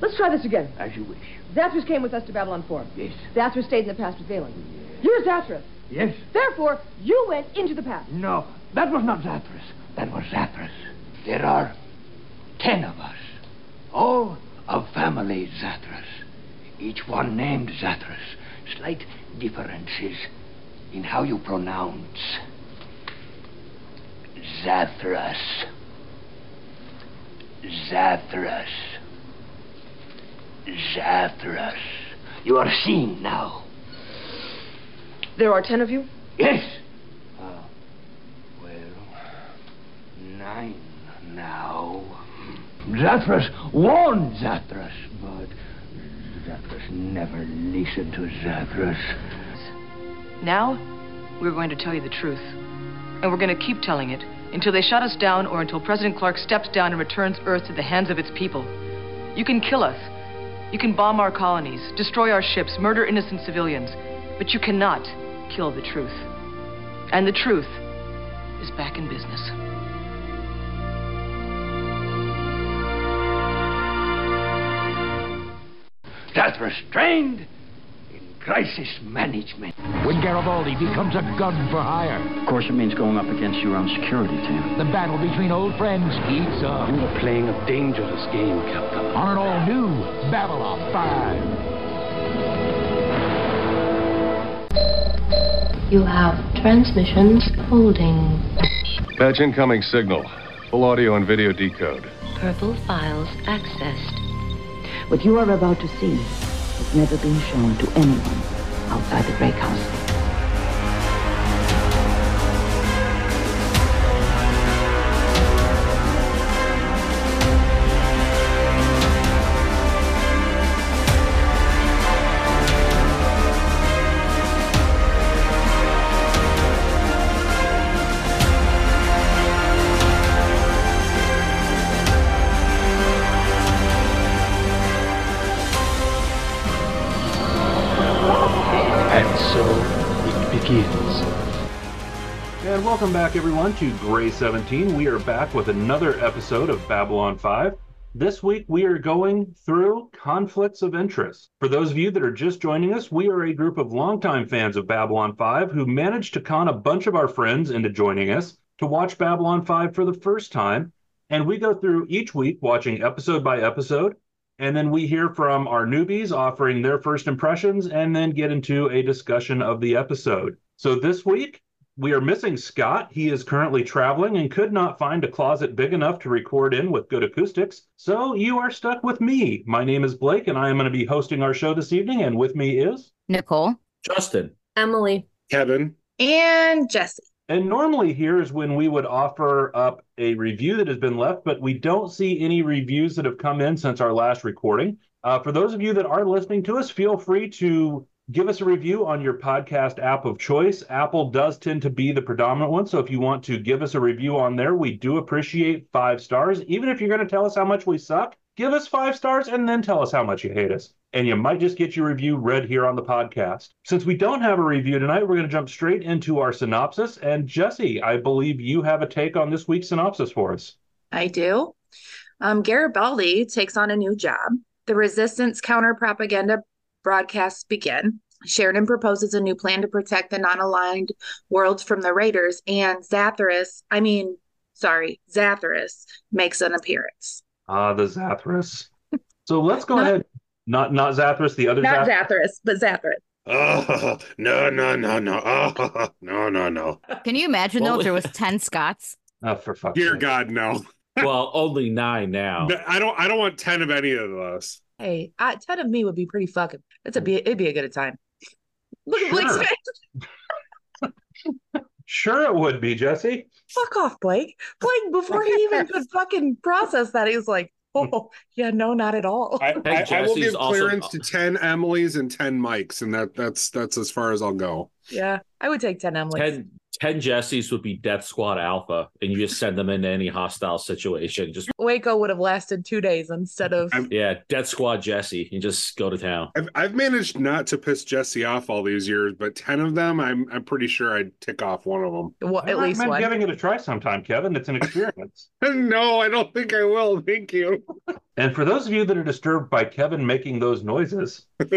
Let's try this again. As you wish. Zathras came with us to Babylon 4. Yes. Zathras stayed in the past with Valen. You're Zathras. Yes. Therefore, you went into the past. No, that was not Zathras. That was Zathras. There are ten of us, all of family Zathras. Each one named Zathras. Slight differences in how you pronounce Zathras. Zathras. Zathras. You are seen now. There are ten of you? Yes. Uh, well, nine now. Zathras warned Zathras, but Zathras never listened to Zathras. Now, we're going to tell you the truth. And we're going to keep telling it until they shut us down or until President Clark steps down and returns Earth to the hands of its people. You can kill us. You can bomb our colonies, destroy our ships, murder innocent civilians. But you cannot kill the truth. And the truth is back in business. Zathras trained in crisis management. When Garibaldi becomes a gun for hire, Of course, it means going up against your own security team. the battle between old friends heats up. You are playing a dangerous game, Captain. On an all-new Babylon 5. You have transmissions holding. Patch incoming signal. Full audio and video decode. Purple files accessed. What you are about to see has never been shown to anyone outside the Drake House. Welcome back, everyone, to Grey 17. We are back with another episode of Babylon 5. This week, we are going through conflicts of interest. For those of you that are just joining us, we are a group of longtime fans of Babylon 5 who managed to con a bunch of our friends into joining us to watch Babylon 5 for the first time. And we go through each week watching episode by episode. And then we hear from our newbies offering their first impressions and then get into a discussion of the episode. So this week, we are missing Scott. He is currently traveling and could not find a closet big enough to record in with good acoustics. So you are stuck with me. My name is Blake, and I am going to be hosting our show this evening. And with me is Nicole. Justin. Emily. Kevin. And Jessi. And normally here is when we would offer up a review that has been left, but we don't see any reviews that have come in since our last recording. Uh, for those of you that are listening to us, feel free to give us a review on your podcast app of choice. Apple does tend to be the predominant one. So if you want to give us a review on there, we do appreciate five stars. Even if you're going to tell us how much we suck, give us five stars and then tell us how much you hate us. And you might just get your review read here on the podcast. Since we don't have a review tonight, we're going to jump straight into our synopsis. And Jessi, I believe you have a take on this week's synopsis for us. I do. Um, Garibaldi takes on a new job. The resistance counter propaganda broadcasts begin. Sheridan proposes a new plan to protect the non aligned worlds from the Raiders, and Zathras, I mean, sorry, Zathras makes an appearance. Ah, the Zathras. So let's go Not- ahead. Not not Zathras, the other Not Zath- Zathras, but Zathras. Oh, no, no, no, no. Oh, no, no, no. Can you imagine though if there was ten Scotts? Oh, for fuck's sake. Dear sake. God, no. well, only nine now. I don't. I don't want ten of any of us. Hey, I, 10 of me would be pretty fucking, it's a be, it'd be a good time. Look at Blake's Sure. face. Sure, it would be, Jessi. Fuck off, Blake. Blake, before he even could fucking process that, he was like, hmm. oh, yeah, no, not at all. I, I, I will Jessi's give also- clearance to ten Emily's and ten Mikes, and that that's that's as far as I'll go. yeah, I would take 10 Emily. 10, 10 Jessis would be Death Squad Alpha, and you just send them into any hostile situation. Just Waco would have lasted two days instead of. yeah, Death Squad Jessi. You just go to town. I've, I've managed not to piss Jessi off all these years, but ten of them, I'm I'm pretty sure I'd tick off one of them. Well, at least I recommend giving it a try sometime, Kevin. It's an experience. no, I don't think I will. Thank you. and for those of you that are disturbed by Kevin making those noises,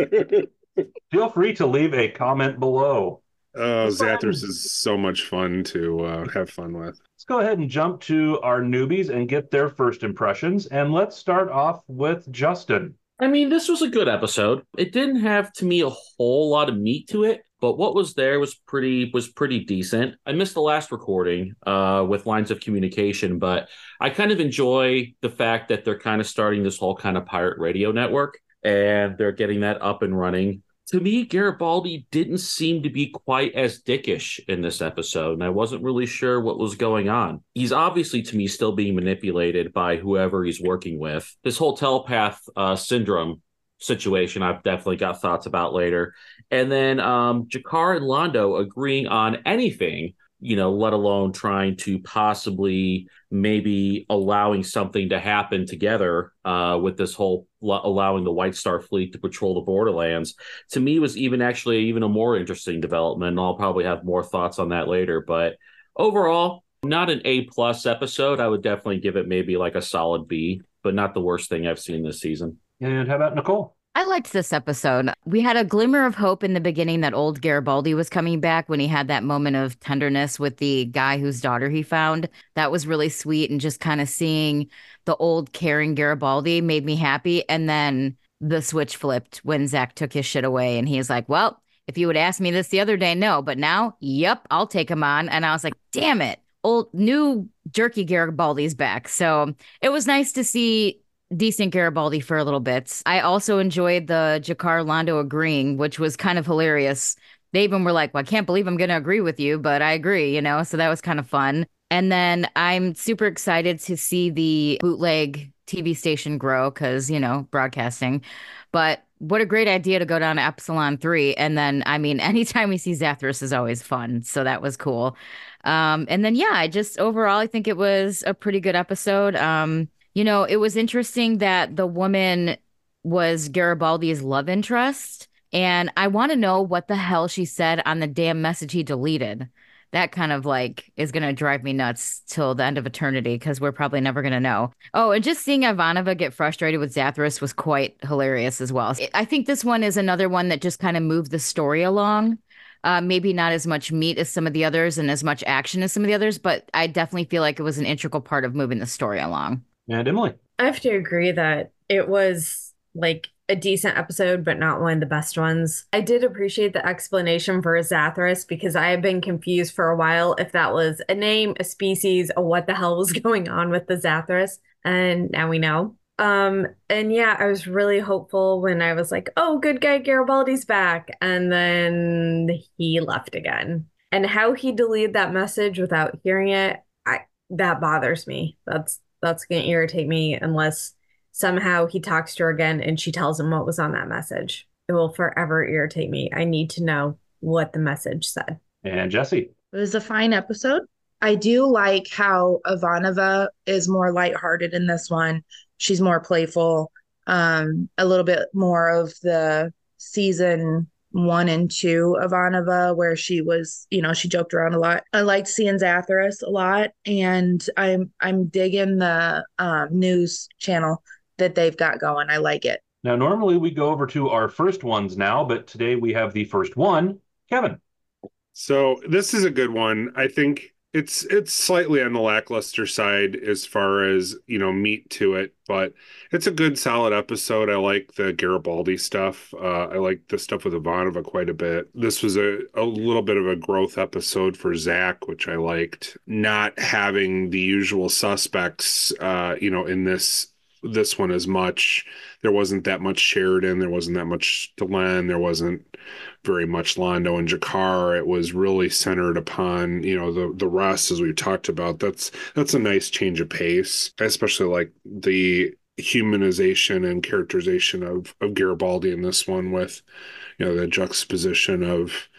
feel free to leave a comment below. Oh, Zathras is so much fun to uh, have fun with. Let's go ahead and jump to our newbies and get their first impressions. And let's start off with Justin. I mean, this was a good episode. It didn't have to me a whole lot of meat to it, but what was there was pretty was pretty decent. I missed the last recording uh, with lines of communication, but I kind of enjoy the fact that they're kind of starting this whole kind of pirate radio network and they're getting that up and running. To me, Garibaldi didn't seem to be quite as dickish in this episode, and I wasn't really sure what was going on. He's obviously, to me, still being manipulated by whoever he's working with. This whole telepath uh, syndrome situation, I've definitely got thoughts about later. And then um, G'Kar and Londo agreeing on anything you know, let alone trying to possibly maybe allowing something to happen together uh, with this whole allowing the White Star fleet to patrol the borderlands. To me, was even actually even a more interesting development. And I'll probably have more thoughts on that later. But overall, not an A plus episode. I would definitely give it maybe like a solid B, but not the worst thing I've seen this season. And how about Nicole? I liked this episode. We had a glimmer of hope in the beginning that old Garibaldi was coming back when he had that moment of tenderness with the guy whose daughter he found. That was really sweet. And just kind of seeing the old caring Garibaldi made me happy. And then the switch flipped when Zach took his shit away. And he's like, well, if you would ask me this the other day, no. But now, yep, I'll take him on. And I was like, damn it. Old new jerky Garibaldi's back. So it was nice to see decent Garibaldi for a little bit. I also enjoyed the G'Kar Londo agreeing, which was kind of hilarious. They even were like, Well, I can't believe I'm going to agree with you, but I agree, you know? So that was kind of fun. And then I'm super excited to see the bootleg TV station grow because, you know, broadcasting. But what a great idea to go down to Epsilon 3. And then, I mean, anytime we see Zathras is always fun. So that was cool. Um, and then, yeah, I just overall, I think it was a pretty good episode. Um, you know, it was interesting that the woman was Garibaldi's love interest. And I want to know what the hell she said on the damn message he deleted. That kind of like is going to drive me nuts till the end of eternity because we're probably never going to know. Oh, and just seeing Ivanova get frustrated with Zathras was quite hilarious as well. I think this one is another one that just kind of moved the story along. Uh, maybe not as much meat as some of the others and as much action as some of the others, but I definitely feel like it was an integral part of moving the story along. And Emily. I have to agree that it was like a decent episode, but not one of the best ones. I did appreciate the explanation for Zathras because I have been confused for a while if that was a name, a species, or what the hell was going on with the Zathras. And now we know. Um, and yeah, I was really hopeful when I was like, oh, good guy Garibaldi's back. And then he left again. And how he deleted that message without hearing it, I that bothers me. That's that's going to irritate me unless somehow he talks to her again and she tells him what was on that message. It will forever irritate me. I need to know what the message said. And Jessi. It was a fine episode. I do like how Ivanova is more lighthearted in this one. She's more playful, um, a little bit more of the season one and two of Ivanova, where she was, you know, she joked around a lot. I liked seeing Zathras a lot, and I'm I'm digging the um, news channel that they've got going. I like it. Now, normally we go over to our first ones now, but today we have the first one, Kevin. So this is a good one. I think it's it's slightly on the lackluster side as far as you know meat to it but it's a good solid episode. I like the garibaldi stuff. Uh, i like the stuff with ivanova quite a bit. This was a, a little bit of a growth episode for zach which i liked. Not having the usual suspects uh, you know in this this one as much. There wasn't that much sheridan. There wasn't that much delenn there wasn't very much Londo and G'Kar. It was really centered upon you know the the rest as we've talked about. That's that's a nice change of pace. Especially like the humanization and characterization of of Garibaldi in this one with you know the juxtaposition of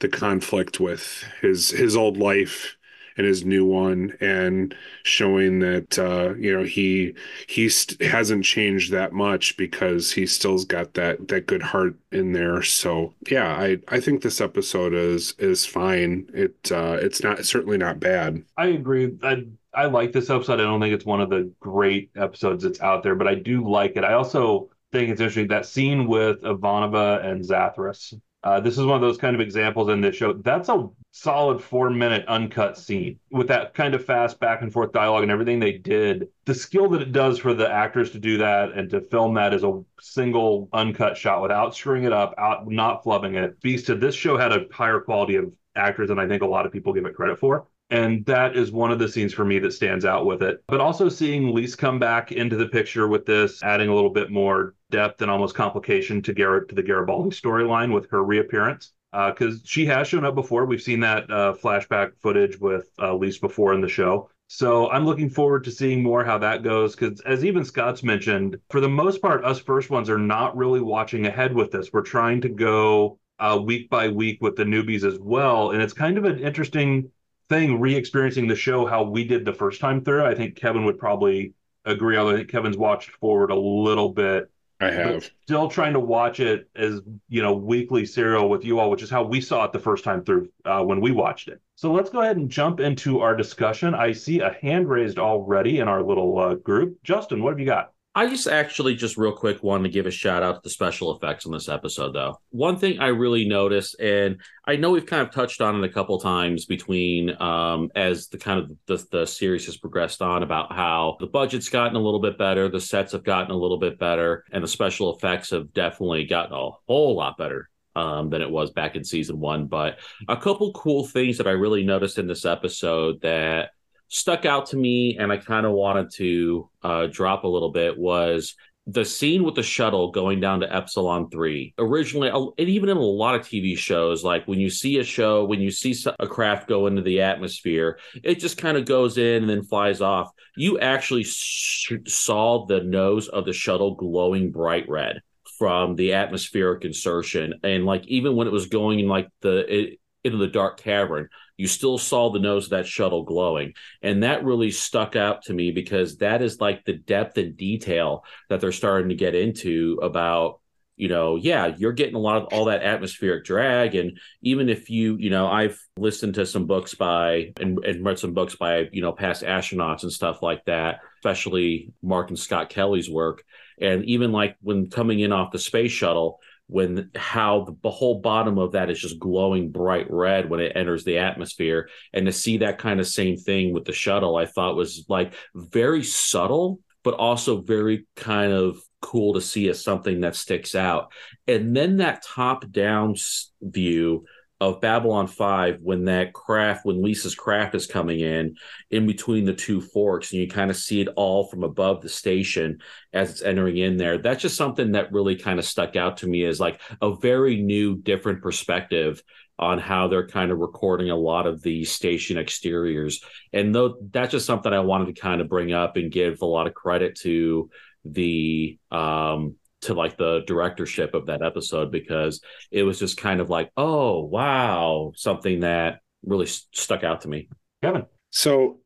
the conflict with his his old life and his new one and showing that uh you know he he st- hasn't changed that much because he still's got that that good heart in there so yeah i i think this episode is is fine it uh it's not certainly not bad I agree. I I like this episode. I don't think it's one of the great episodes that's out there, but I do like it. I also think it's interesting that scene with Ivanova and Zathras. Uh, this is one of those kind of examples in this show. That's a solid four minute uncut scene with that kind of fast back and forth dialogue and everything they did. The skill that it does for the actors to do that and to film that as a single uncut shot without screwing it up, out not flubbing it, speaks to this show had a higher quality of actors than I think a lot of people give it credit for. And that is one of the scenes for me that stands out with it. But also seeing Lise come back into the picture with this, adding a little bit more depth and almost complication to Garrett to the Garibaldi storyline with her reappearance. Because she has shown up before. We've seen that uh, flashback footage with uh, Lise before in the show. So I'm looking forward to seeing more how that goes. Because as even Scott's mentioned, for the most part, us first ones are not really watching ahead with this. We're trying to go uh, week by week with the newbies as well. And it's kind of an interesting thing re-experiencing the show how we did the first time through. I think Kevin would probably agree. Although I think Kevin's watched forward a little bit. I have. Still trying to watch it as you know weekly serial with you all, which is how we saw it the first time through uh, when we watched it. So let's go ahead and jump into our discussion. I see a hand raised already in our little uh, group. Justin, what have you got? I just actually just real quick wanted to give a shout out to the special effects on this episode though. One thing I really noticed, and I know we've kind of touched on it a couple times between um as the kind of the, the series has progressed on about how the budget's gotten a little bit better, the sets have gotten a little bit better, and the special effects have definitely gotten a whole lot better um, than it was back in season one. But a couple cool things that I really noticed in this episode that stuck out to me and I kind of wanted to uh, drop a little bit was the scene with the shuttle going down to Epsilon 3. Originally, and even in a lot of TV shows, like when you see a show, when you see a craft go into the atmosphere, it just kind of goes in and then flies off. You actually sh- saw the nose of the shuttle glowing bright red from the atmospheric insertion. And like even when it was going in like the, it, into the dark cavern, you still saw the nose of that shuttle glowing. And that really stuck out to me because that is like the depth and detail that they're starting to get into about you know, yeah, you're getting a lot of all that atmospheric drag. And even if you, you know, I've listened to some books by and, and read some books by, you know, past astronauts and stuff like that, especially Mark and Scott Kelly's work. And even like when coming in off the space shuttle, when how the, whole bottom of that is just glowing bright red when it enters the atmosphere. And to see that kind of same thing with the shuttle i thought was like very subtle but also very kind of cool to see as something that sticks out. And then that top down view of Babylon 5 when that craft, when Lise's craft is coming in, in between the two forks, and you kind of see it all from above the station as it's entering in there. That's just something that really kind of stuck out to me as like a very new, different perspective on how they're kind of recording a lot of the station exteriors. And though that's just something I wanted to kind of bring up and give a lot of credit to the um to like the directorship of that episode because it was just kind of like, oh wow, something that really st- stuck out to me. Kevin. So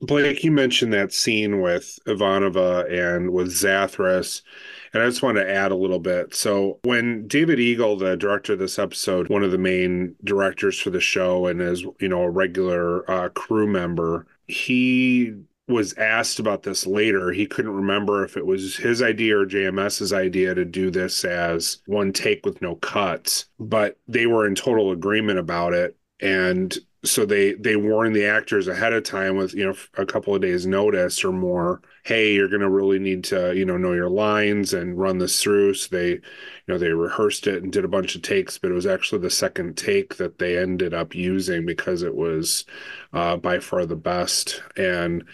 Blake, you mentioned that scene with Ivanova and with Zathras, and I just want to add a little bit. So when David Eagle, the director of this episode, one of the main directors for the show, and as you know a regular uh, crew member, he was asked about this later. He couldn't remember if it was his idea or JMS's idea to do this as one take with no cuts, but they were in total agreement about it. And so they they warned the actors ahead of time with you know a couple of days notice or more hey you're going to really need to you know know your lines and run this through so they you know they rehearsed it and did a bunch of takes but it was actually the second take that they ended up using because it was uh, by far the best and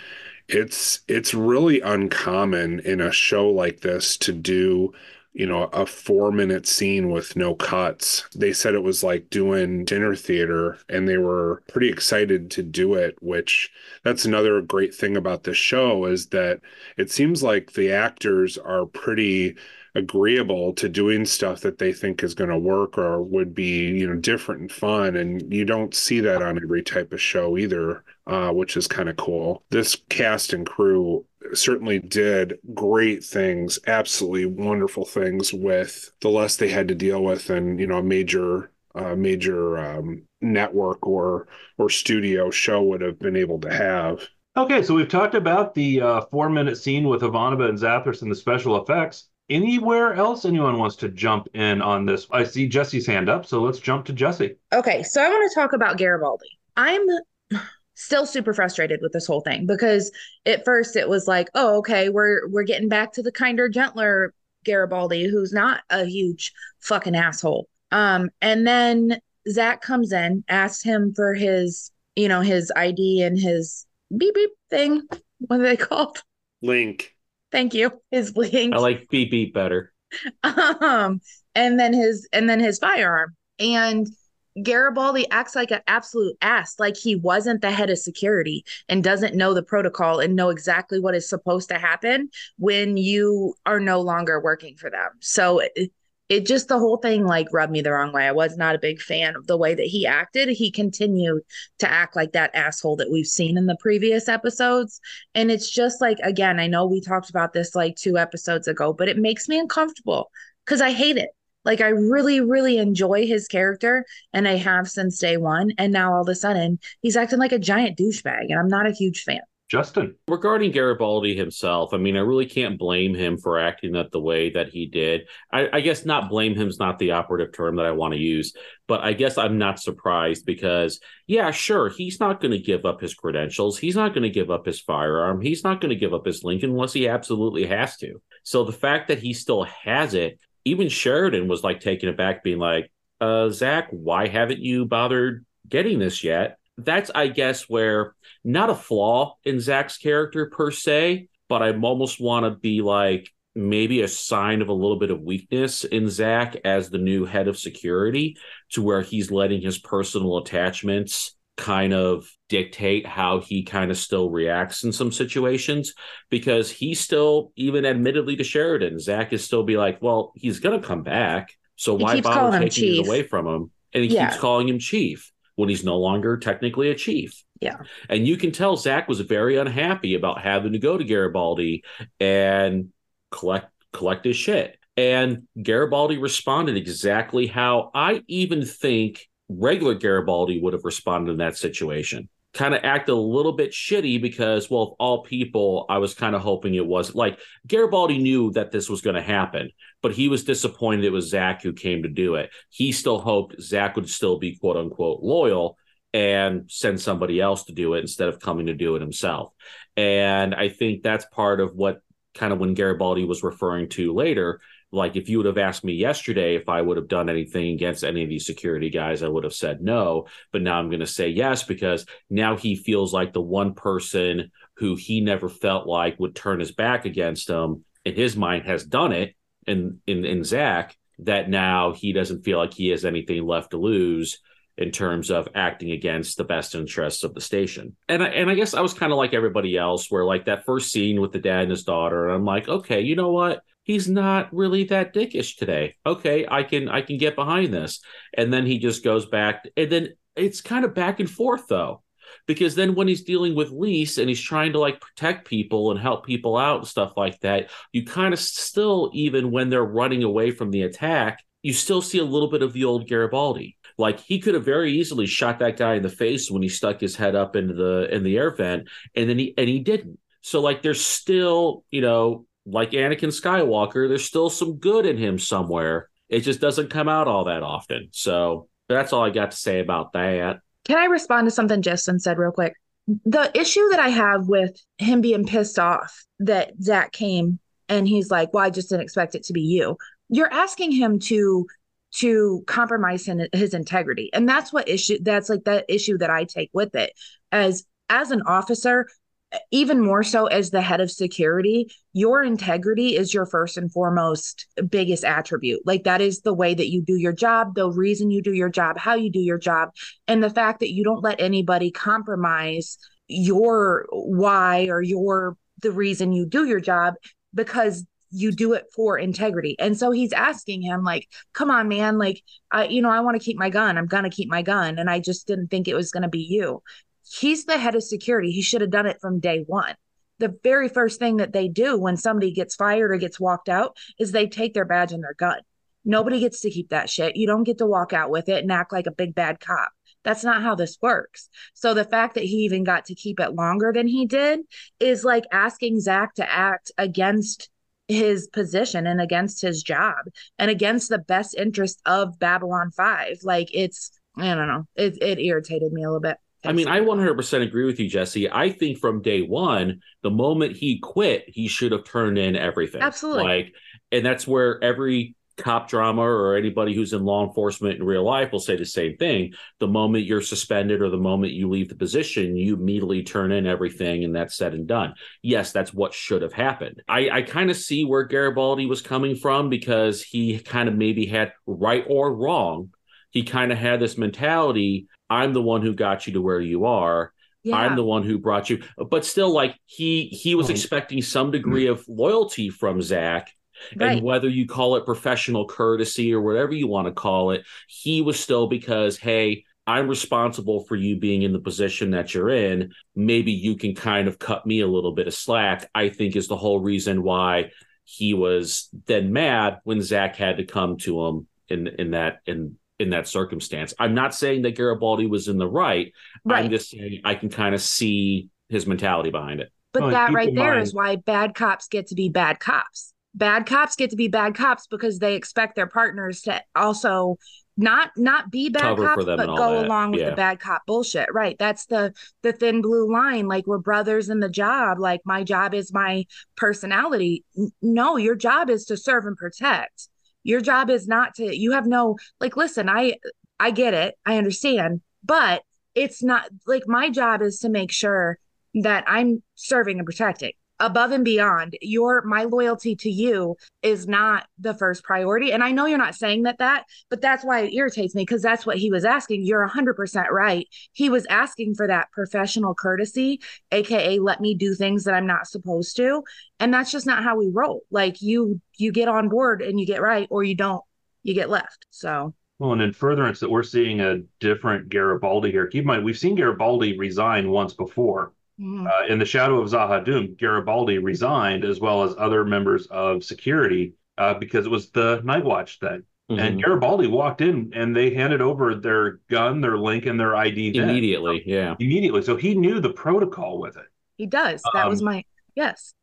it's it's really uncommon in a show like this to do you know, a four minute scene with no cuts. They said it was like doing dinner theater and they were pretty excited to do it, which that's another great thing about the show is that it seems like the actors are pretty agreeable to doing stuff that they think is going to work or would be you know different and fun and you don't see that on every type of show either uh, which is kind of cool this cast and crew certainly did great things absolutely wonderful things with the less they had to deal with and you know a major uh, major um, network or or studio show would have been able to have Okay, so we've talked about the uh, four minute scene with Ivanova and Zathras and the special effects anywhere else anyone wants to jump in on this? I see Jessi's hand up, so let's jump to Jessi. Okay, so I want to talk about Garibaldi. I'm still super frustrated with this whole thing because at first it was like, oh, okay, we're we're getting back to the kinder, gentler Garibaldi, who's not a huge fucking asshole. Um, and then Zach comes in, asks him for his, you know, his ID and his beep beep thing. What are they called? Link. Thank you. His link. I like beep beep better. Um, and then his and then his firearm. And Garibaldi acts like an absolute ass, like he wasn't the head of security and doesn't know the protocol and know exactly what is supposed to happen when you are no longer working for them. So it, it just the whole thing like rubbed me the wrong way. I was not a big fan of the way that he acted. He continued to act like that asshole that we've seen in the previous episodes. And it's just like, again, I know we talked about this like two episodes ago, but it makes me uncomfortable because I hate it. Like I really, really enjoy his character and I have since day one. And now all of a sudden he's acting like a giant douchebag and I'm not a huge fan. Justin. Regarding Garibaldi himself, I mean, I really can't blame him for acting that the way that he did. I, I guess not blame him is not the operative term that I want to use, but I guess I'm not surprised because, yeah, sure, he's not going to give up his credentials. He's not going to give up his firearm. He's not going to give up his Lincoln unless he absolutely has to. So the fact that he still has it, even Sheridan was like taken aback, being like, uh, Zach, why haven't you bothered getting this yet? that's I guess where not a flaw in Zach's character per se, but I almost want to be like maybe a sign of a little bit of weakness in Zach as the new head of security, to where he's letting his personal attachments kind of dictate how he kind of still reacts in some situations because he still even admittedly to Sheridan, Zach is still be like, well, he's gonna come back. So why bother taking it away from him? And he yeah. keeps calling him chief when he's no longer technically a chief. Yeah. And you can tell Zach was very unhappy about having to go to Garibaldi and collect collect his shit. And Garibaldi responded exactly how I even think regular Garibaldi would have responded in that situation kind of acted a little bit shitty because, well, of all people, I was kind of hoping it was like Garibaldi knew that this was going to happen, but he was disappointed it was Zach who came to do it. He still hoped Zach would still be quote unquote loyal and send somebody else to do it instead of coming to do it himself. And I think that's part of what kind of when Garibaldi was referring to later like if you would have asked me yesterday if I would have done anything against any of these security guys, I would have said no. But now I'm going to say yes because now he feels like the one person who he never felt like would turn his back against him in his mind has done it in in, in Zach that now he doesn't feel like he has anything left to lose in terms of acting against the best interests of the station. And I, and I guess I was kind of like everybody else where like that first scene with the dad and his daughter and I'm like, okay, you know what? He's not really that dickish today. Okay, I can I can get behind this. And then he just goes back and then it's kind of back and forth though. Because then when he's dealing with Lise and he's trying to like protect people and help people out and stuff like that, you kind of still even when they're running away from the attack, you still see a little bit of the old Garibaldi. Like he could have very easily shot that guy in the face when he stuck his head up into the in the air vent and then he and he didn't. So like there's still, you know, like Anakin Skywalker, there's still some good in him somewhere. It just doesn't come out all that often. So that's all I got to say about that. Can I respond to something Justin said real quick? The issue that I have with him being pissed off that Zach came and he's like, "Well, I just didn't expect it to be you." You're asking him to to compromise his integrity, and that's what issue. That's like that issue that I take with it as as an officer even more so as the head of security, your integrity is your first and foremost biggest attribute. Like that is the way that you do your job, the reason you do your job, how you do your job, and the fact that you don't let anybody compromise your why or your the reason you do your job because you do it for integrity. And so he's asking him like, "Come on, man, like I you know, I want to keep my gun. I'm going to keep my gun." And I just didn't think it was going to be you. He's the head of security. He should have done it from day 1. The very first thing that they do when somebody gets fired or gets walked out is they take their badge and their gun. Nobody gets to keep that shit. You don't get to walk out with it and act like a big bad cop. That's not how this works. So the fact that he even got to keep it longer than he did is like asking Zach to act against his position and against his job and against the best interest of Babylon 5. Like it's, I don't know, it, it irritated me a little bit. I mean, I 100% agree with you, Jessi. I think from day one, the moment he quit, he should have turned in everything. Absolutely. Like, and that's where every cop drama or anybody who's in law enforcement in real life will say the same thing. The moment you're suspended or the moment you leave the position, you immediately turn in everything and that's said and done. Yes, that's what should have happened. I, I kind of see where Garibaldi was coming from because he kind of maybe had right or wrong. He kind of had this mentality I'm the one who got you to where you are. Yeah. I'm the one who brought you, but still, like he he was oh. expecting some degree of loyalty from Zach, Right. And whether you call it professional courtesy or whatever you want to call it, he was still because, hey, I'm responsible for you being in the position that you're in. Maybe you can kind of cut me a little bit of slack, I think is the whole reason why he was then mad when Zach had to come to him in in that in in that circumstance. I'm not saying that Garibaldi was in the right. right. I'm just saying I can kind of see his mentality behind it. But oh, that right there mind. is why bad cops get to be bad cops bad cops get to be bad cops because they expect their partners to also not not be bad Cover cops but go that. along with yeah. the bad cop bullshit right that's the the thin blue line like we're brothers in the job like my job is my personality no your job is to serve and protect your job is not to you have no like listen i i get it. I understand. But it's not like my job is to make sure that i'm serving and protecting above and beyond your my loyalty to you is not the first priority. And i know you're not saying that that but that's why it irritates me because that's what he was asking. You're 100% right. He was asking for that professional courtesy aka let me do things that i'm not supposed to. And that's just not how we roll. Like you you get on board and you get right or you don't you get left. So. Well, and in furtherance that we're seeing a different Garibaldi here. Keep in mind, we've seen Garibaldi resign once before Mm. Uh, in the shadow of Z'ha'dum, Garibaldi resigned, as well as other members of security, uh, because it was the Night Watch thing. Mm-hmm. And Garibaldi walked in and they handed over their gun, their link, and their ID then. immediately. Yeah, immediately. So he knew the protocol with it. He does. That um, was my yes.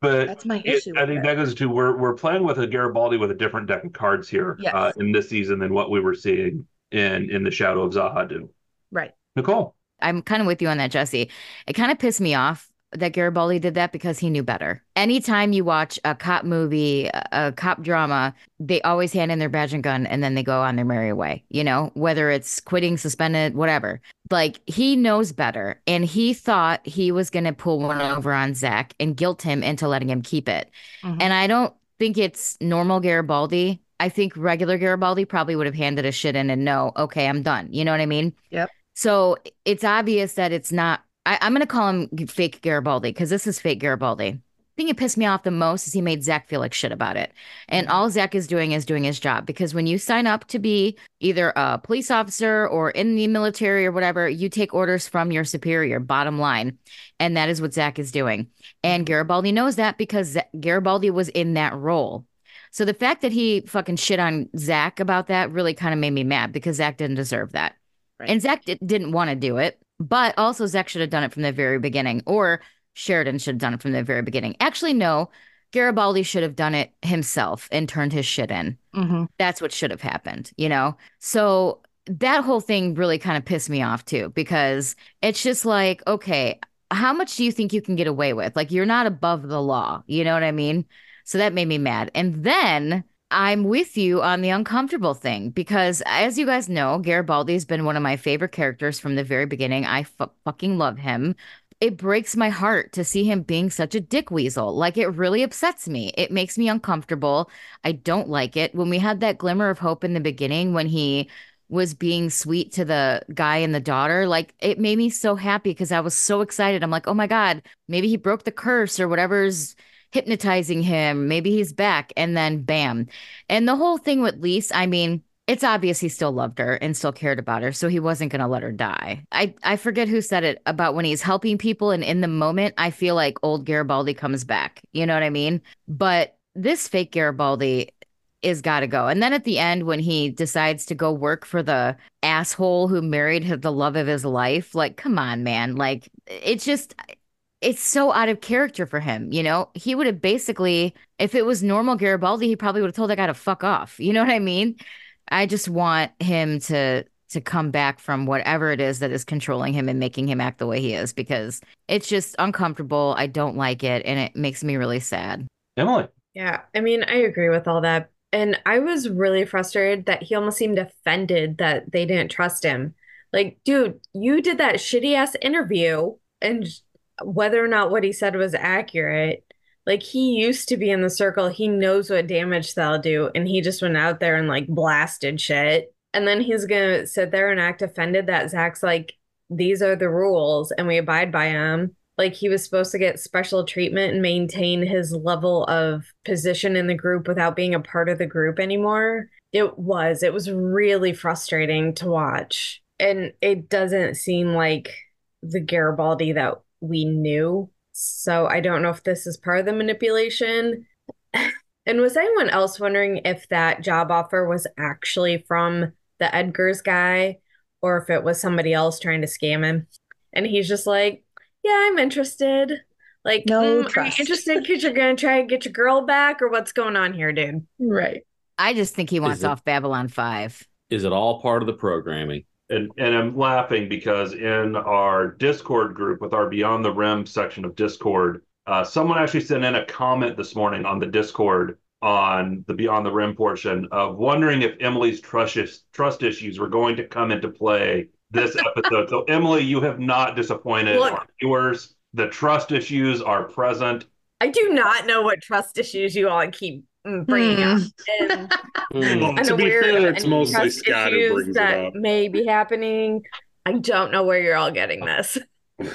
But that's my issue. It, I think that. that goes to we're we're playing with a Garibaldi with a different deck of cards here yes. uh, in this season than what we were seeing in in the shadow of Z'ha'dum. Right. Nicole. I'm kind of with you on that, Jessi. It kind of pissed me off that Garibaldi did that because he knew better. Anytime you watch a cop movie, a, cop drama, they always hand in their badge and gun and then they go on their merry way, you know, whether it's quitting, suspended, whatever. Like he knows better. And he thought he was going to pull one over on Zach and guilt him into letting him keep it. Mm-hmm. And I don't think it's normal Garibaldi. I think regular Garibaldi probably would have handed a shit in and no, okay, I'm done. You know what I mean? Yep. So it's obvious that it's not. I, am going to call him fake Garibaldi because this is fake Garibaldi. The thing that pissed me off the most is he made Zach feel like shit about it. And mm-hmm. all Zach is doing is doing his job because when you sign up to be either a police officer or in the military or whatever, you take orders from your superior, bottom line. And that is what Zach is doing. And mm-hmm. Garibaldi knows that because Garibaldi was in that role. So the fact that he fucking shit on Zach about that really kind of made me mad because Zach didn't deserve that. Right. And Zach d- didn't want to do it, but also Zach should have done it from the very beginning, or Sheridan should have done it from the very beginning. Actually, no, Garibaldi should have done it himself and turned his shit in. Mm-hmm. That's what should have happened, you know? So that whole thing really kind of pissed me off too, because it's just like, okay, how much do you think you can get away with? Like, you're not above the law. You know what I mean? So that made me mad. And then I'm with you on the uncomfortable thing because, as you guys know, Garibaldi has been one of my favorite characters from the very beginning. I f- fucking love him. it breaks my heart to see him being such a dick weasel. Like it really upsets me. It makes me uncomfortable. I don't like it. When we had that glimmer of hope in the beginning when he was being sweet to the guy and the daughter, like it made me so happy because I was so excited. I'm like, oh my God, maybe he broke the curse or whatever's hypnotizing him. Maybe he's back. And then bam. And the whole thing with Lise, I mean, it's obvious he still loved her and still cared about her, so he wasn't going to let her die. I, I forget who said it about when he's helping people, and in the moment, I feel like old Garibaldi comes back. You know what I mean? But this fake Garibaldi is got to go. And then at the end, when he decides to go work for the asshole who married the love of his life, like, come on, man. Like, it's just, it's so out of character for him. You know, he would have basically, if it was normal Garibaldi, he probably would have told that guy to fuck off. You know what I mean? I just want him to to come back from whatever it is that is controlling him and making him act the way he is because it's just uncomfortable. I don't like it and it makes me really sad. Emily. Yeah, I mean, I agree with all that. And I was really frustrated that he almost seemed offended that they didn't trust him. Like, dude, you did that shitty ass interview and whether or not what he said was accurate, like he used to be in the circle. He knows what damage they'll do. And he just went out there and like blasted shit. And then he's to sit there and act offended that Zach's like, these are the rules and we abide by them. Like he was supposed to get special treatment and maintain his level of position in the group without being a part of the group anymore. It was. It was really frustrating to watch. And it doesn't seem like the Garibaldi that we knew so I don't know if this is part of the manipulation. and was anyone else wondering if that job offer was actually from the Edgar's guy or if it was somebody else trying to scam him? And he's just like, yeah, I'm interested. Like, no mm, are you interested because you're going to try and get your girl back or what's going on here, dude? Right. I just think he wants it- off Babylon 5. Is it all part of the programming? And and I'm laughing because in our Discord group with our Beyond the Rim section of Discord, uh, someone actually sent in a comment this morning on the Discord on the Beyond the Rim portion of wondering if Emily's trust is, trust issues were going to come into play this episode. so Emily, you have not disappointed Look. our viewers. The trust issues are present. I do not know what trust issues you all keep mm, up. And Well, to be fair, it's mostly trust Scott who issues brings it that up. may be happening. I don't know where you're all getting this.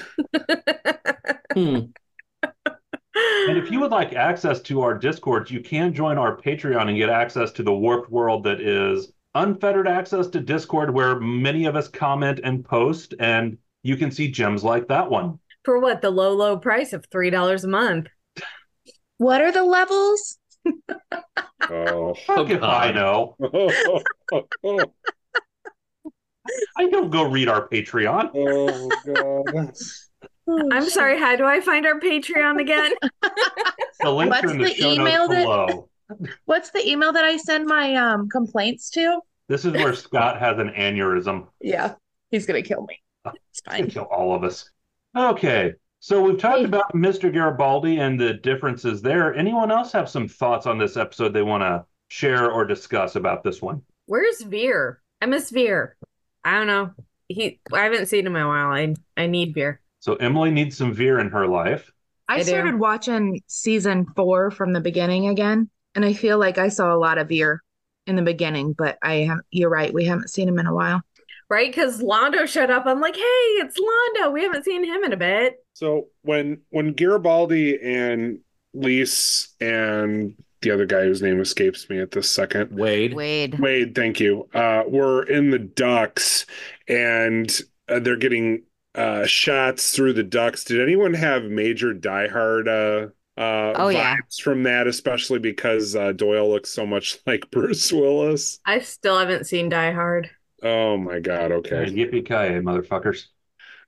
Hmm. And if you would like access to our Discords, you can join our Patreon and get access to the warped world that is unfettered access to Discord, where many of us comment and post, and you can see gems like that one. For what? The low, low price of $3 a month. What are the levels? Oh. Fuck if I know. I don't go read our Patreon. Oh god. I'm sorry, how do I find our Patreon again? The links What's in the, the show email notes that- below. What's the email that I send my um complaints to? This is where Scott has an aneurysm. Yeah, he's gonna kill me. It's He'll fine. kill all of us. Okay, so we've talked about Mr. Garibaldi and the differences there. Anyone else have some thoughts on this episode they want to share or discuss about this one? Where's Vir? I miss Vir. I don't know. He I haven't seen him in a while. I I need Vir. So Emily needs some Vir in her life. I, I do. started watching season four from the beginning again, and I feel like I saw a lot of Vir in the beginning, but I have you're right, we haven't seen him in a while. Right? Because Londo showed up. I'm like, hey, it's Londo. We haven't seen him in a bit. So when when Garibaldi and Lise and the other guy whose name escapes me at this second, Wade. Wade. Wade, thank you. Uh, we're in the ducts and uh, they're getting uh, shots through the ducts. Did anyone have major Die Hard uh, uh, Oh, vibes yeah. from that? Especially because uh, Doyle looks so much like Bruce Willis. I still haven't seen Die Hard. Oh my God. Okay. Yippee ki motherfuckers.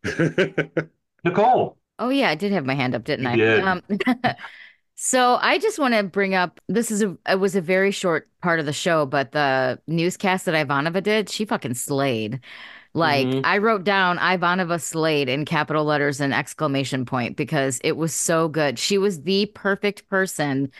Nicole. Oh yeah, I did have my hand up, didn't I? You did. Um, so I just want to bring up this is a it was a very short part of the show, but the newscast that Ivanova did, she fucking slayed. Like Mhm. I wrote down Ivanova slayed in capital letters and exclamation point because it was so good. She was the perfect person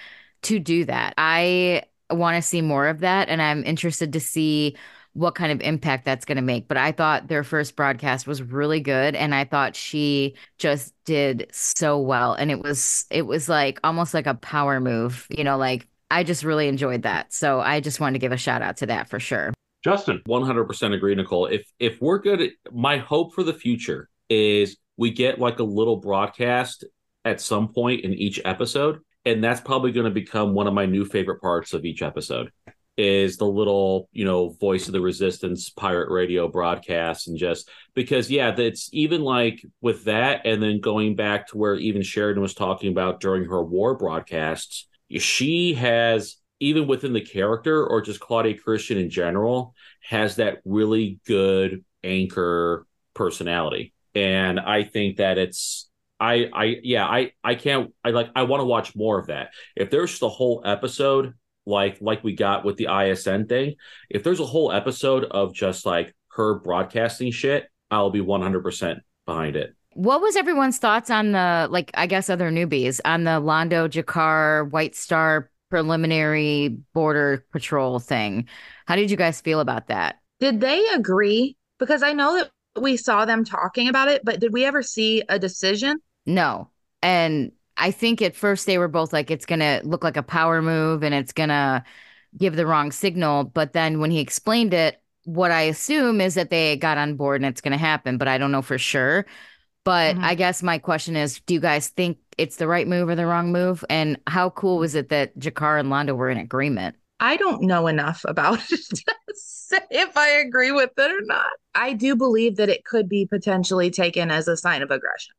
to do that. I want to see more of that, and I'm interested to see what kind of impact that's going to make. But I thought their first broadcast was really good and I thought she just did so well and it was it was like almost like a power move, you know, like I just really enjoyed that. So I just wanted to give a shout out to that for sure. Justin, 100% agree, Nicole. If if we're good, at, my hope for the future is we get like a little broadcast at some point in each episode, and that's probably going to become one of my new favorite parts of each episode. Is the little you know voice of the resistance pirate radio broadcast and just because yeah that's even like with that and then going back to where even Sheridan was talking about during her war broadcasts she has even within the character or just Claudia Christian in general has that really good anchor personality. And I think that it's I I yeah I I can't I like I want to watch more of that. If there's the whole episode like like we got with the ISN thing if there's a whole episode of just like her broadcasting shit I'll be 100% behind it what was everyone's thoughts on the like I guess other newbies on the Londo G'Kar White Star preliminary border patrol thing? How did you guys feel about that? Did they agree? Because I know that we saw them talking about it, but did we ever see a decision? No. And I think at first they were both like it's going to look like a power move and it's going to give the wrong signal, but then when he explained it, what I assume is that they got on board and it's going to happen, but I don't know for sure. But Mm-hmm. I guess my question is do you guys think it's the right move or the wrong move? And how cool was it that G'Kar and Londo were in agreement? I don't know enough about it to say if I agree with it or not. I do believe that it could be potentially taken as a sign of aggression.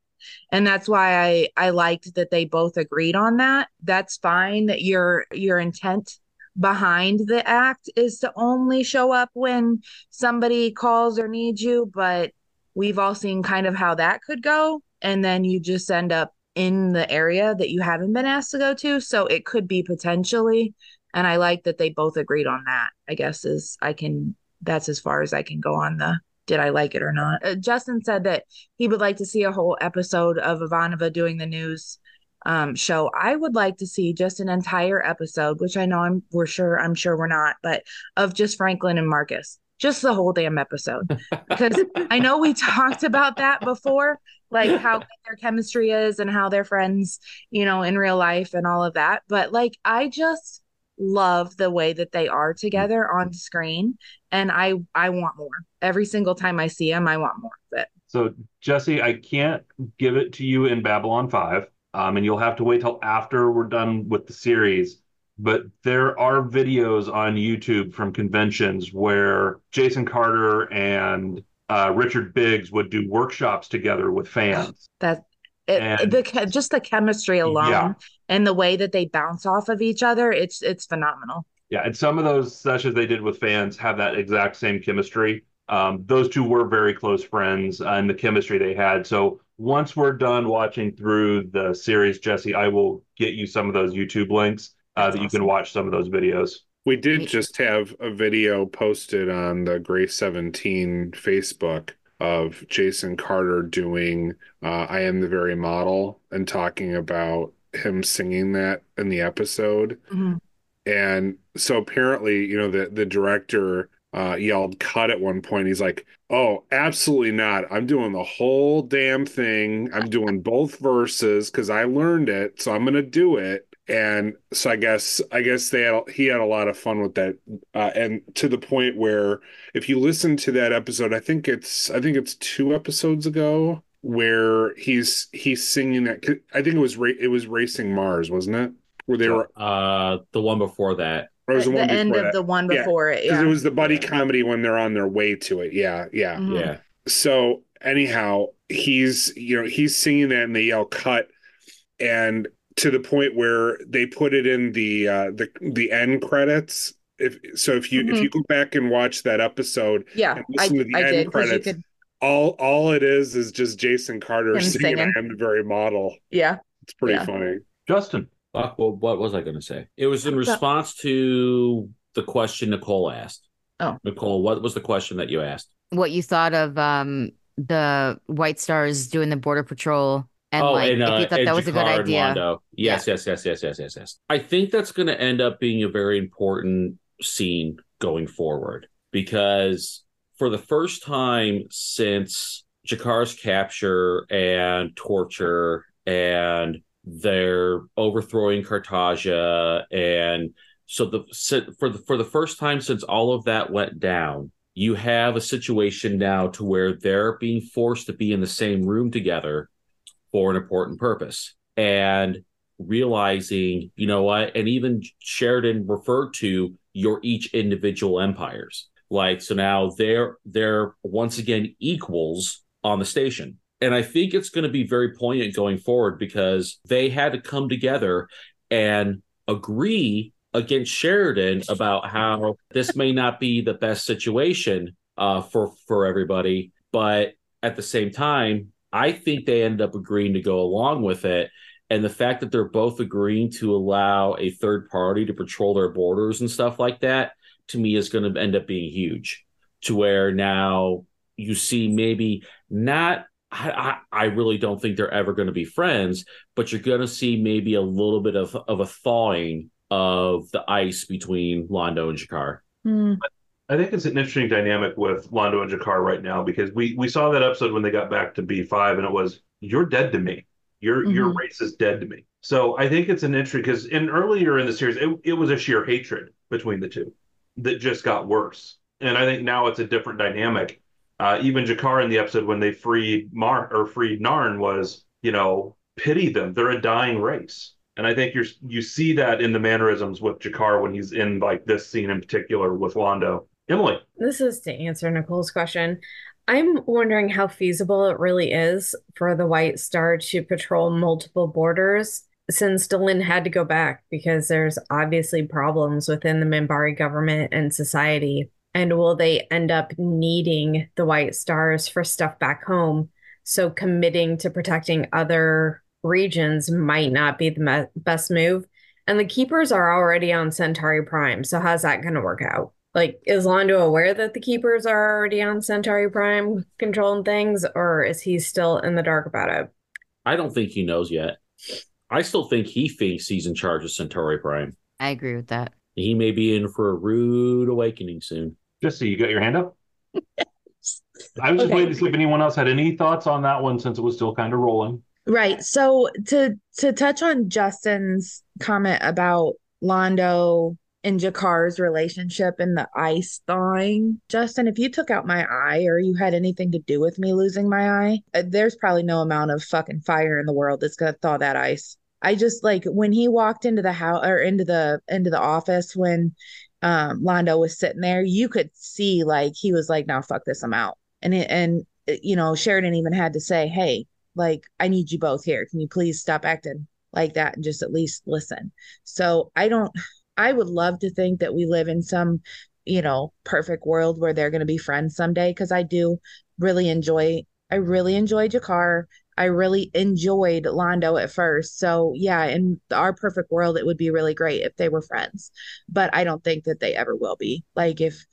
And that's why I I liked that they both agreed on that. That's fine that your your intent behind the act is to only show up when somebody calls or needs you, but we've all seen kind of how that could go and then you just end up in the area that you haven't been asked to go to, so it could be potentially and I like that they both agreed on that. I guess is I can that's as far as I can go on the did I like it or not. Uh, Justin said that he would like to see a whole episode of Ivanova doing the news um, show. I would like to see just an entire episode, which I know I'm we're sure I'm sure we're not, but of just Franklin and Marcus. Just the whole damn episode. Because I know we talked about that before, like how good their chemistry is and how they're friends, you know, in real life and all of that. But like I just love the way that they are together on screen and I I want more. Every single time I see them, I want more of it. So, Jessi, I can't give it to you in Babylon 5, um, and you'll have to wait till after we're done with the series. But there are videos on YouTube from conventions where Jason Carter and uh, Richard Biggs would do workshops together with fans. That it, And- the just the chemistry alone Yeah. and the way that they bounce off of each other, it's it's phenomenal. Yeah, and some of those sessions they did with fans have that exact same chemistry. Um, those two were very close friends uh, and the chemistry they had. So once we're done watching through the series, Jessi, I will get you some of those YouTube links uh, that you can watch some of those videos. We did just have a video posted on the Grey 17 Facebook of Jason Carter doing uh, I Am the Very Model and talking about him singing that in the episode. And so apparently, you know, the, the director uh, yelled cut at one point. He's like, Oh, absolutely not. I'm doing the whole damn thing. I'm doing both verses because I learned it. So I'm going to do it and so I guess I guess they had he had a lot of fun with that, uh, and to the point where if you listen to that episode, I think it's I think it's two episodes ago where he's he's singing that. I think it was ra- it was Racing Mars, wasn't it? Where they were Uh, the one before that. or it was The one end of that. the one Yeah, before it, 'cause yeah. it was the buddy comedy when they're on their way to it. Yeah, yeah, Mhm. Yeah. so anyhow he's you know he's singing that and they yell cut and to the point where they put it in the uh the the end credits if so if you if Mhm. you go back and watch that episode Yeah, and I, listen to the I end did credits could all all it is is just jason carter Him singing, singing. i am the very model yeah. it's pretty Yeah. funny Justin. Fuck, well, what was I going to say? It was in response to the question Nicole asked. Oh. Nicole, what was the question that you asked? What you thought of um the White Stars doing the border patrol and oh, like and, if uh, you thought that was a good idea. Yes, yes, yes, yes, yes, yes, yes. I think that's going to end up being a very important scene going forward because for the first time since G'Kar's capture and torture and their overthrowing Cartagia and so the for the for the first time since all of that went down you have a situation now to where they're being forced to be in the same room together for an important purpose. And realizing you know what and even Sheridan referred to your each individual empires. Like so now they're they're once again equals on the station. And I think it's going to be very poignant going forward because they had to come together and agree against Sheridan about how this may not be the best situation uh, for for everybody, but at the same time, I think they end up agreeing to go along with it. And the fact that they're both agreeing to allow a third party to patrol their borders and stuff like that, to me, is going to end up being huge. To where now you see maybe not I, I, really don't think they're ever going to be friends, but you're going to see maybe a little bit of, of a thawing of the ice between Londo and G'Kar. Hmm. I think it's an interesting dynamic with Londo and G'Kar right now because we we saw that episode when they got back to B5 and it was you're dead to me. Your mm-hmm. your race is dead to me. So I think it's an interesting because in earlier in the series it, it was a sheer hatred between the two that just got worse. And I think now it's a different dynamic uh, even G'Kar in the episode when they freed Mar or freed Narn was, you know, pity them. They're a dying race. And I think you're you see that in the mannerisms with G'Kar when he's in like this scene in particular with Londo. Emily. This is to answer Nicole's question. I'm wondering how feasible it really is for the White Star to patrol multiple borders since Delenn had to go back because there's obviously problems within the Minbari government and society. And will they end up needing the white stars for stuff back home? So committing to protecting other regions might not be the me- best move. And the keepers are already on centauri prime. So how's that going to work out like is londo aware that the keepers are already on centauri prime controlling things or is he still in the dark about it i don't think he knows yet i still think he thinks he's in charge of centauri prime i agree with that he may be in for a rude awakening soon Jessi, you got your hand up? I was just Okay. waiting to see if anyone else had any thoughts on that one since it was still kind of rolling. Right. So to to touch on Justin's comment about Londo and G'Kar's relationship and the ice thawing, Justin, if you took out my eye or you had anything to do with me losing my eye, uh, there's probably no amount of fucking fire in the world that's gonna thaw that ice. I just like when he walked into the house or into the into the office when um Londo was sitting there, you could see like he was like, "Now fuck this, I'm out." And it, and uh, you know Sheridan even had to say, "Hey, like I need you both here. Can you please stop acting like that and just at least listen?" So I don't. I would love to think that we live in some, you know, perfect world where they're going to be friends someday because I do really enjoy. I really enjoy G'Kar. I really enjoyed Londo at first. So, yeah, in our perfect world, it would be really great if they were friends. But I don't think that they ever will be. Like, if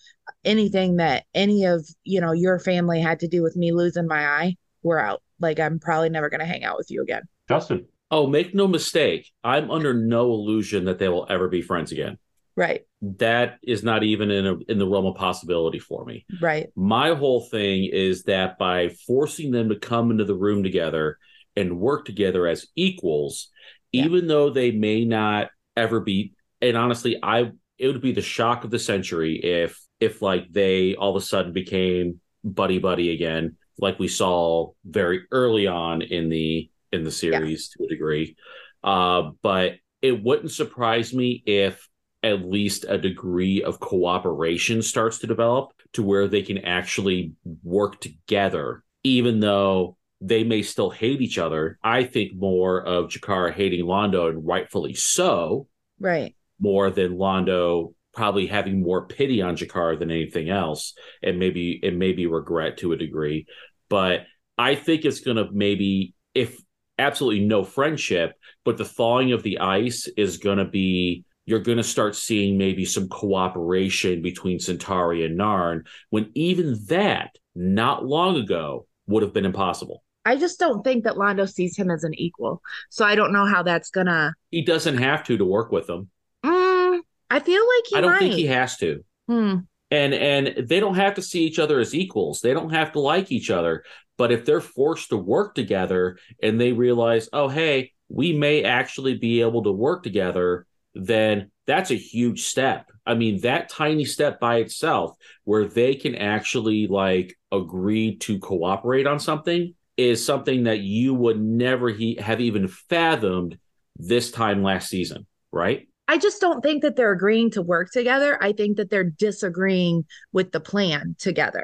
anything that any of, you know, your family had to do with me losing my eye, we're out. Like, I'm probably never going to hang out with you again. Justin. Oh, make no mistake. I'm under no illusion that they will ever be friends again. Right. That is not even in a, in the realm of possibility for me. Right. My whole thing is that by forcing them to come into the room together and work together as equals, even though they may not ever be, and honestly, I it would be the shock of the century if if like they all of a sudden became buddy buddy again, like we saw very early on in the in the series to a degree. Uh, but it wouldn't surprise me if at least a degree of cooperation starts to develop to where they can actually work together, even though they may still hate each other. I think more of G'Kar hating Londo, and rightfully so, Right. more than Londo probably having more pity on G'Kar than anything else, and maybe and maybe regret to a degree. But I think it's gonna maybe if absolutely no friendship, but the thawing of the ice is gonna be you're going to start seeing maybe some cooperation between Centauri and Narn when even that not long ago would have been impossible. I just don't think that Londo sees him as an equal. So I don't know how that's gonna. He doesn't have to to work with them. Mm, I feel like he I don't might. think he has to. Hmm. And and they don't have to see each other as equals. They don't have to like each other. But if they're forced to work together and they realize, oh hey, we may actually be able to work together, then that's a huge step. I mean, that tiny step by itself, where they can actually like agree to cooperate on something, is something that you would never he- have even fathomed this time last season, right? I just don't think that they're agreeing to work together. I think that they're disagreeing with the plan together.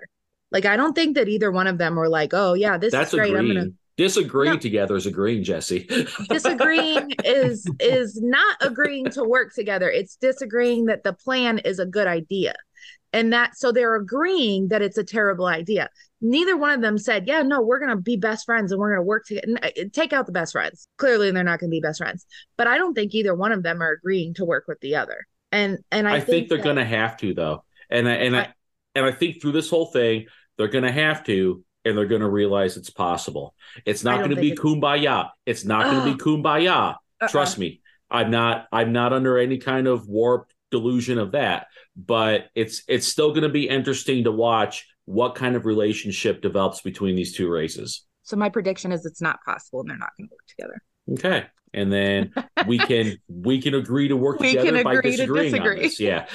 Like I don't think that either one of them were like, "Oh yeah, this That's is great. agreeing. I'm gonna." Disagreeing No. together is agreeing, Jessi. Disagreeing is is not agreeing to work together. It's disagreeing that the plan is a good idea, and that so they're agreeing that it's a terrible idea. Neither one of them said, "Yeah, no, we're gonna be best friends and we're gonna work together." Uh, take out the best friends. Clearly, they're not gonna be best friends. But I don't think either one of them are agreeing to work with the other. And and I, I, think, they're that- gonna have to though, and I, and I and I think through this whole thing they're gonna have to, and they're gonna realize it's possible. It's not gonna be think kumbaya. It's not gonna be kumbaya. Uh-uh. Trust me, I'm not. I'm not under any kind of warped delusion of that. But it's it's still gonna be interesting to watch what kind of relationship develops between these two races. So my prediction is it's not possible and they're not going to work together. Okay. And then we can we can agree to work We together can by agree to disagreeing on disagree. this. Yeah.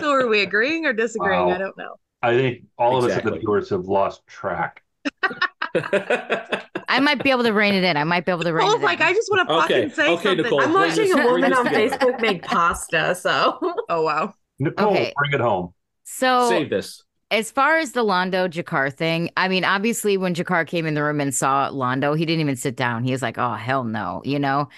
So are we agreeing or disagreeing? Wow. I don't know. I think all of us at the viewers have lost track. I might be able to rein it in. I might be able to rein Oh, it like in. I just want to Okay, fucking say okay, something. Nicole, I'm watching a woman on. Facebook make pasta, so Oh wow. Nicole, Okay. bring it home. So Save this. As far as the Londo G'Kar thing, I mean, obviously when G'Kar came in the room and saw Londo, he didn't even sit down. He was like, "Oh hell no," you know.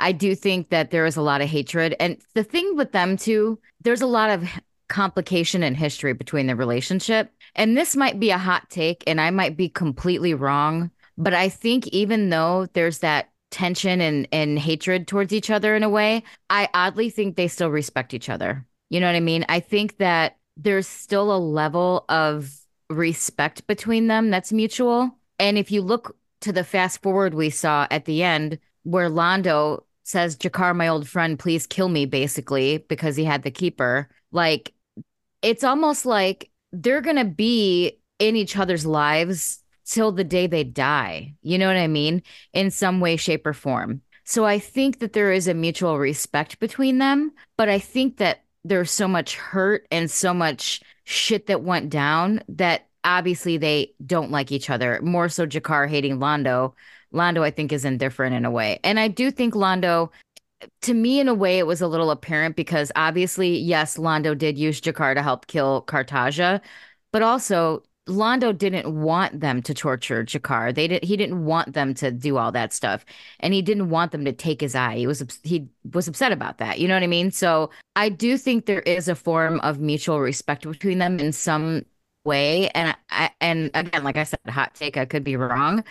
I do think that there is a lot of hatred, and the thing with them too, there's a lot of complication and history between the relationship. And this might be a hot take, and I might be completely wrong, but I think even though there's that tension and and hatred towards each other in a way, I oddly think they still respect each other. You know what I mean? I think that there's still a level of respect between them that's mutual. And if you look to the fast forward we saw at the end, where Londo says, G'Kar, my old friend, please kill me, basically, because he had the keeper, like it's almost like they're going to be in each other's lives till the day they die. You know what I mean? In some way, shape, or form. So I think that there is a mutual respect between them, but I think that there's so much hurt and so much shit that went down that obviously they don't like each other. More so G'Kar hating Londo. Londo, I think, is indifferent in a way. And I do think Londo, to me, in a way, it was a little apparent because obviously, yes, Londo did use G'Kar to help kill Cartagia, but also Londo didn't want them to torture G'Kar. They did. He didn't want them to do all that stuff, and he didn't want them to take his eye. He was he was upset about that. You know what I mean? So I do think there is a form of mutual respect between them in some way. And I and again, like I said, hot take. I could be wrong,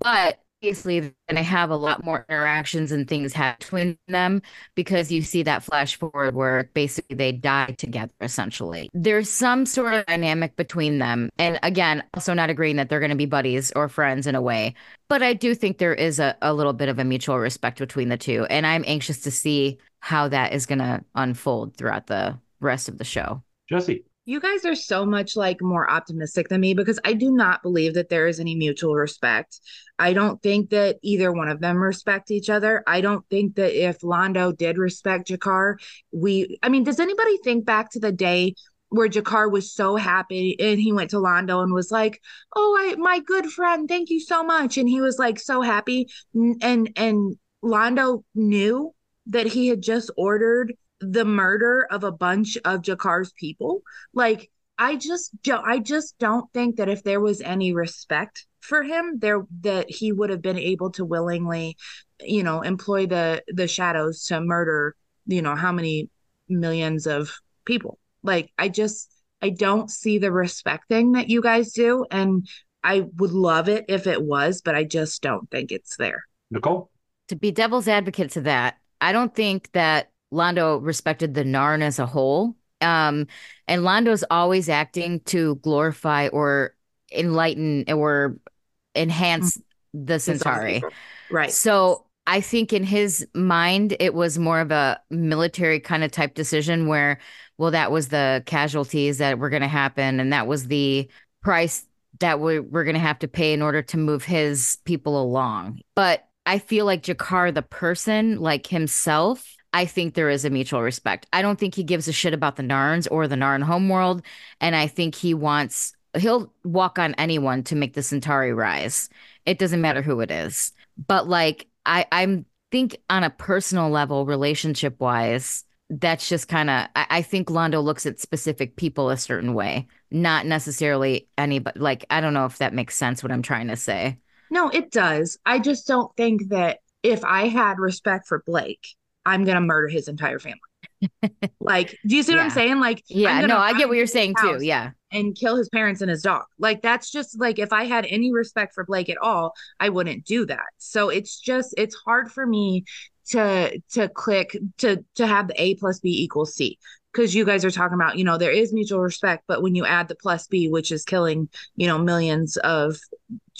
but obviously going to have a lot more interactions and things happen between them because you see that flash forward where basically they die together essentially. There's some sort of dynamic between them. And again also not agreeing that they're going to be buddies or friends in a way but i do think there is a, a little bit of a mutual respect between the two. And i'm anxious to see how that is going to unfold throughout the rest of the show. Jessi. You guys are so much like more optimistic than me because I do not believe that there is any mutual respect. I don't think that either one of them respect each other. I don't think that if Londo did respect G'Kar, we I mean, does anybody think back to the day where G'Kar was so happy and he went to Londo and was like, "Oh, I my good friend, thank you so much." And he was like so happy and and Londo knew that he had just ordered the murder of a bunch of G'Kar's people. Like I just don't I just don't think that if there was any respect for him there that he would have been able to willingly, you know, employ the the shadows to murder, you know, how many millions of people. Like I just I don't see the respect thing that you guys do and I would love it if it was, but I just don't think it's there. Nicole? to be devil's advocate to that, I don't think that Londo respected the Narn as a whole. Um, and Londo's always acting to glorify or enlighten or enhance the Centauri. Right. So I think in his mind, it was more of a military kind of type decision where, well, that was the casualties that were going to happen. And that was the price that we we're going to have to pay in order to move his people along. But I feel like G'Kar, the person, like himself, I think there is a mutual respect. I don't think he gives a shit about the Narns or the Narn homeworld. And I think he wants, he'll walk on anyone to make the Centauri rise. It doesn't matter who it is. But like, I, I'm think on a personal level, relationship wise, that's just kind of, I, I think Londo looks at specific people a certain way, not necessarily anybody. Like, I don't know if that makes sense what I'm trying to say. No, it does. I just don't think that if I had respect for Blake, I'm gonna murder his entire family. like, do you see what I'm saying? Like, Yeah, no, I get what you're saying too. Yeah. And kill his parents and his dog. Like, that's just like if I had any respect for Blake at all, I wouldn't do that. So it's just it's hard for me to to click to to have the A plus B equals C. Because you guys are talking about, you know, there is mutual respect, but when you add the plus B, which is killing, you know, millions of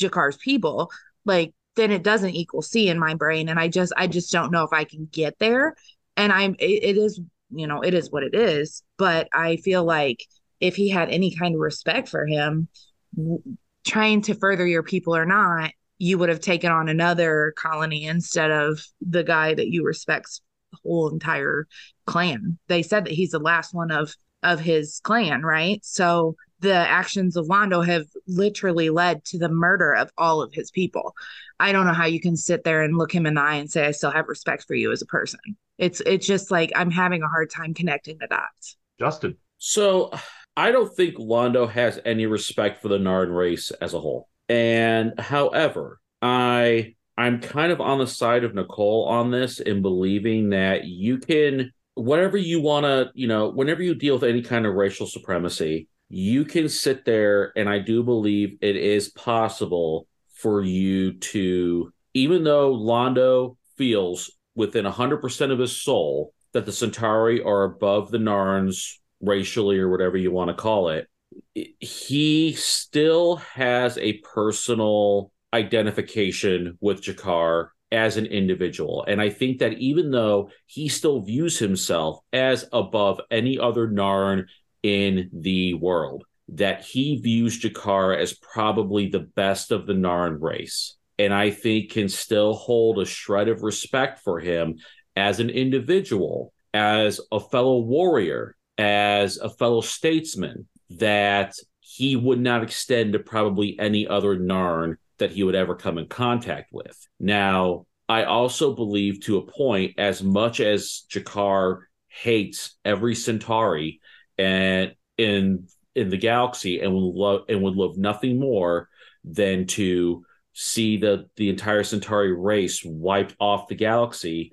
G'Kar's people, like then it doesn't equal C in my brain. And I just I just don't know if I can get there. And I'm it, it is, you know, it is what it is. But I feel like if he had any kind of respect for him, w- trying to further your people or not, you would have taken on another colony instead of the guy that you respect's whole entire clan. They said that he's the last one of of his clan, right? So the actions of Londo have literally led to the murder of all of his people. I don't know how you can sit there and look him in the eye and say I still have respect for you as a person. It's it's just like I'm having a hard time connecting the dots. Justin. So I don't think Londo has any respect for the Narn race as a whole. And however, I I'm kind of on the side of Nicole on this in believing that you can whatever you want to, you know, whenever you deal with any kind of racial supremacy, you can sit there and I do believe it is possible for you to even though Londo feels within 100% of his soul that the Centauri are above the Narns racially or whatever you want to call it, he still has a personal identification with G'Kar as an individual. And I think that even though he still views himself as above any other Narn in the world, that he views G'Kar as probably the best of the Narn race. And I think can still hold a shred of respect for him as an individual, as a fellow warrior, as a fellow statesman, that he would not extend to probably any other Narn that he would ever come in contact with. Now, I also believe to a point, as much as G'Kar hates every Centauri and in in the galaxy and would love and would love nothing more than to see the the entire Centauri race wiped off the galaxy.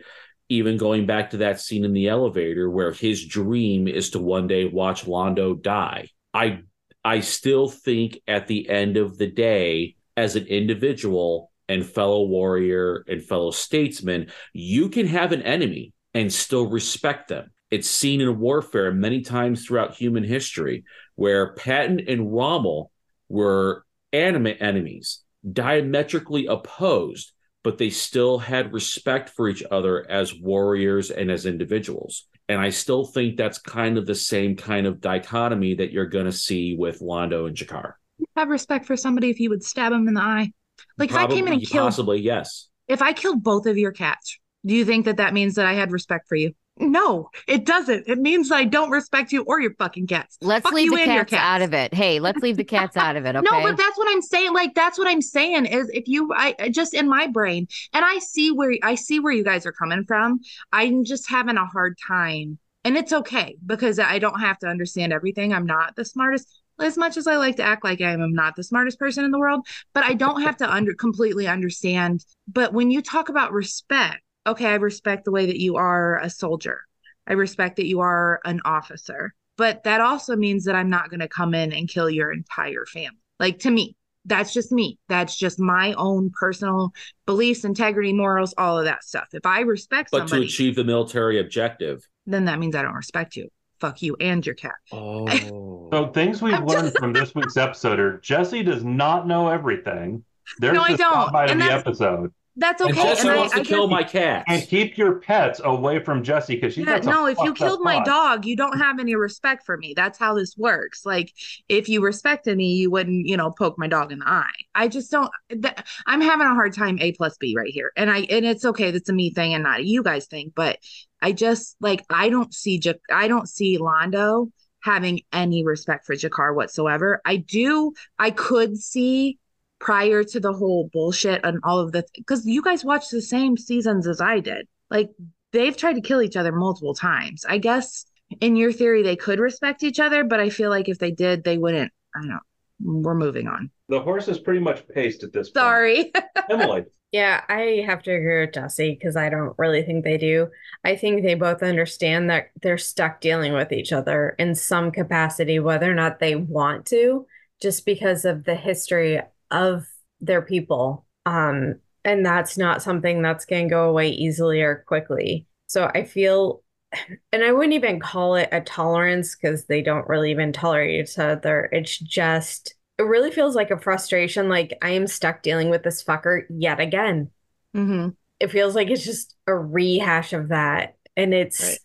Even going back to that scene in the elevator where his dream is to one day watch Londo die. I I still think at the end of the day, as an individual and fellow warrior and fellow statesman, you can have an enemy and still respect them. It's seen in warfare many times throughout human history where Patton and Rommel were animate enemies, diametrically opposed, but they still had respect for each other as warriors and as individuals. And I still think that's kind of the same kind of dichotomy that you're going to see with Londo and G'Kar. Have respect for somebody if you would stab him in the eye. Like if I came in and Probably- killed possibly yes. if I killed both of your cats, do you think that that means that I had respect for you? No, it doesn't. It means I don't respect you or your fucking cats. Let's Fuck leave the your cats out of it. Hey, let's leave the cats out of it. Okay. No, but that's what I'm saying. Like that's what I'm saying is if you I I just in my brain and I see where I see where you guys are coming from. I'm just having a hard time. And it's okay because I don't have to understand everything. I'm not the smartest as much as I like to act like I am, I'm not the smartest person in the world, but I don't have to under completely understand. But when you talk about respect, okay, I respect the way that you are a soldier. I respect that you are an officer. But that also means that I'm not going to come in and kill your entire family. Like to me, that's just me. That's just my own personal beliefs, integrity, morals, all of that stuff. If I respect But to achieve the military objective. then that means I don't respect you. Fuck you and your cat. Oh. So things we've learned from this week's episode are Jessi does not know everything. There's No, I the don't. spotlight of And the that's- episode. That's And okay. Jessi and I- wants I to kill my cat. And keep your pets away from Jesse because she's Yeah, no, if you killed my thoughts. dog, you don't have any respect for me. That's how this works. Like, if you respected me, you wouldn't, you know, poke my dog in the eye. I just don't. Th- I'm having a hard time A plus B right here, and I and it's okay. That's a me thing and not a you guys thing. But I just like I don't see Ja- I don't see Londo having any respect for G'Kar whatsoever. I do. I could see prior to the whole bullshit and all of the because you guys watched the same seasons as I did. Like they've tried to kill each other multiple times. I guess in your theory they could respect each other, but I feel like if they did, they wouldn't. I don't know. We're moving on. The horse is pretty much paced at this point. Sorry. Emily. Yeah, I have to agree with Jessi because I don't really think they do. I think they both understand that they're stuck dealing with each other in some capacity, whether or not they want to, just because of the history of their people. Um, and that's not something that's going to go away easily or quickly. So I feel, and I wouldn't even call it a tolerance because they don't really even tolerate each other. It's just, it really feels like a frustration. Like I am stuck dealing with this fucker yet again. Mm-hmm. It feels like it's just a rehash of that. And it's,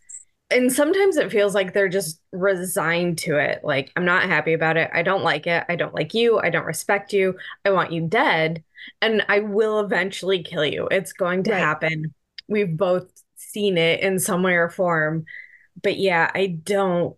and sometimes it feels like they're just resigned to it. Like, I'm not happy about it. I don't like it. I don't like you. I don't respect you. I want you dead. And I will eventually kill you. It's going to Right. happen. We've both seen it in some way or form. But yeah, I don't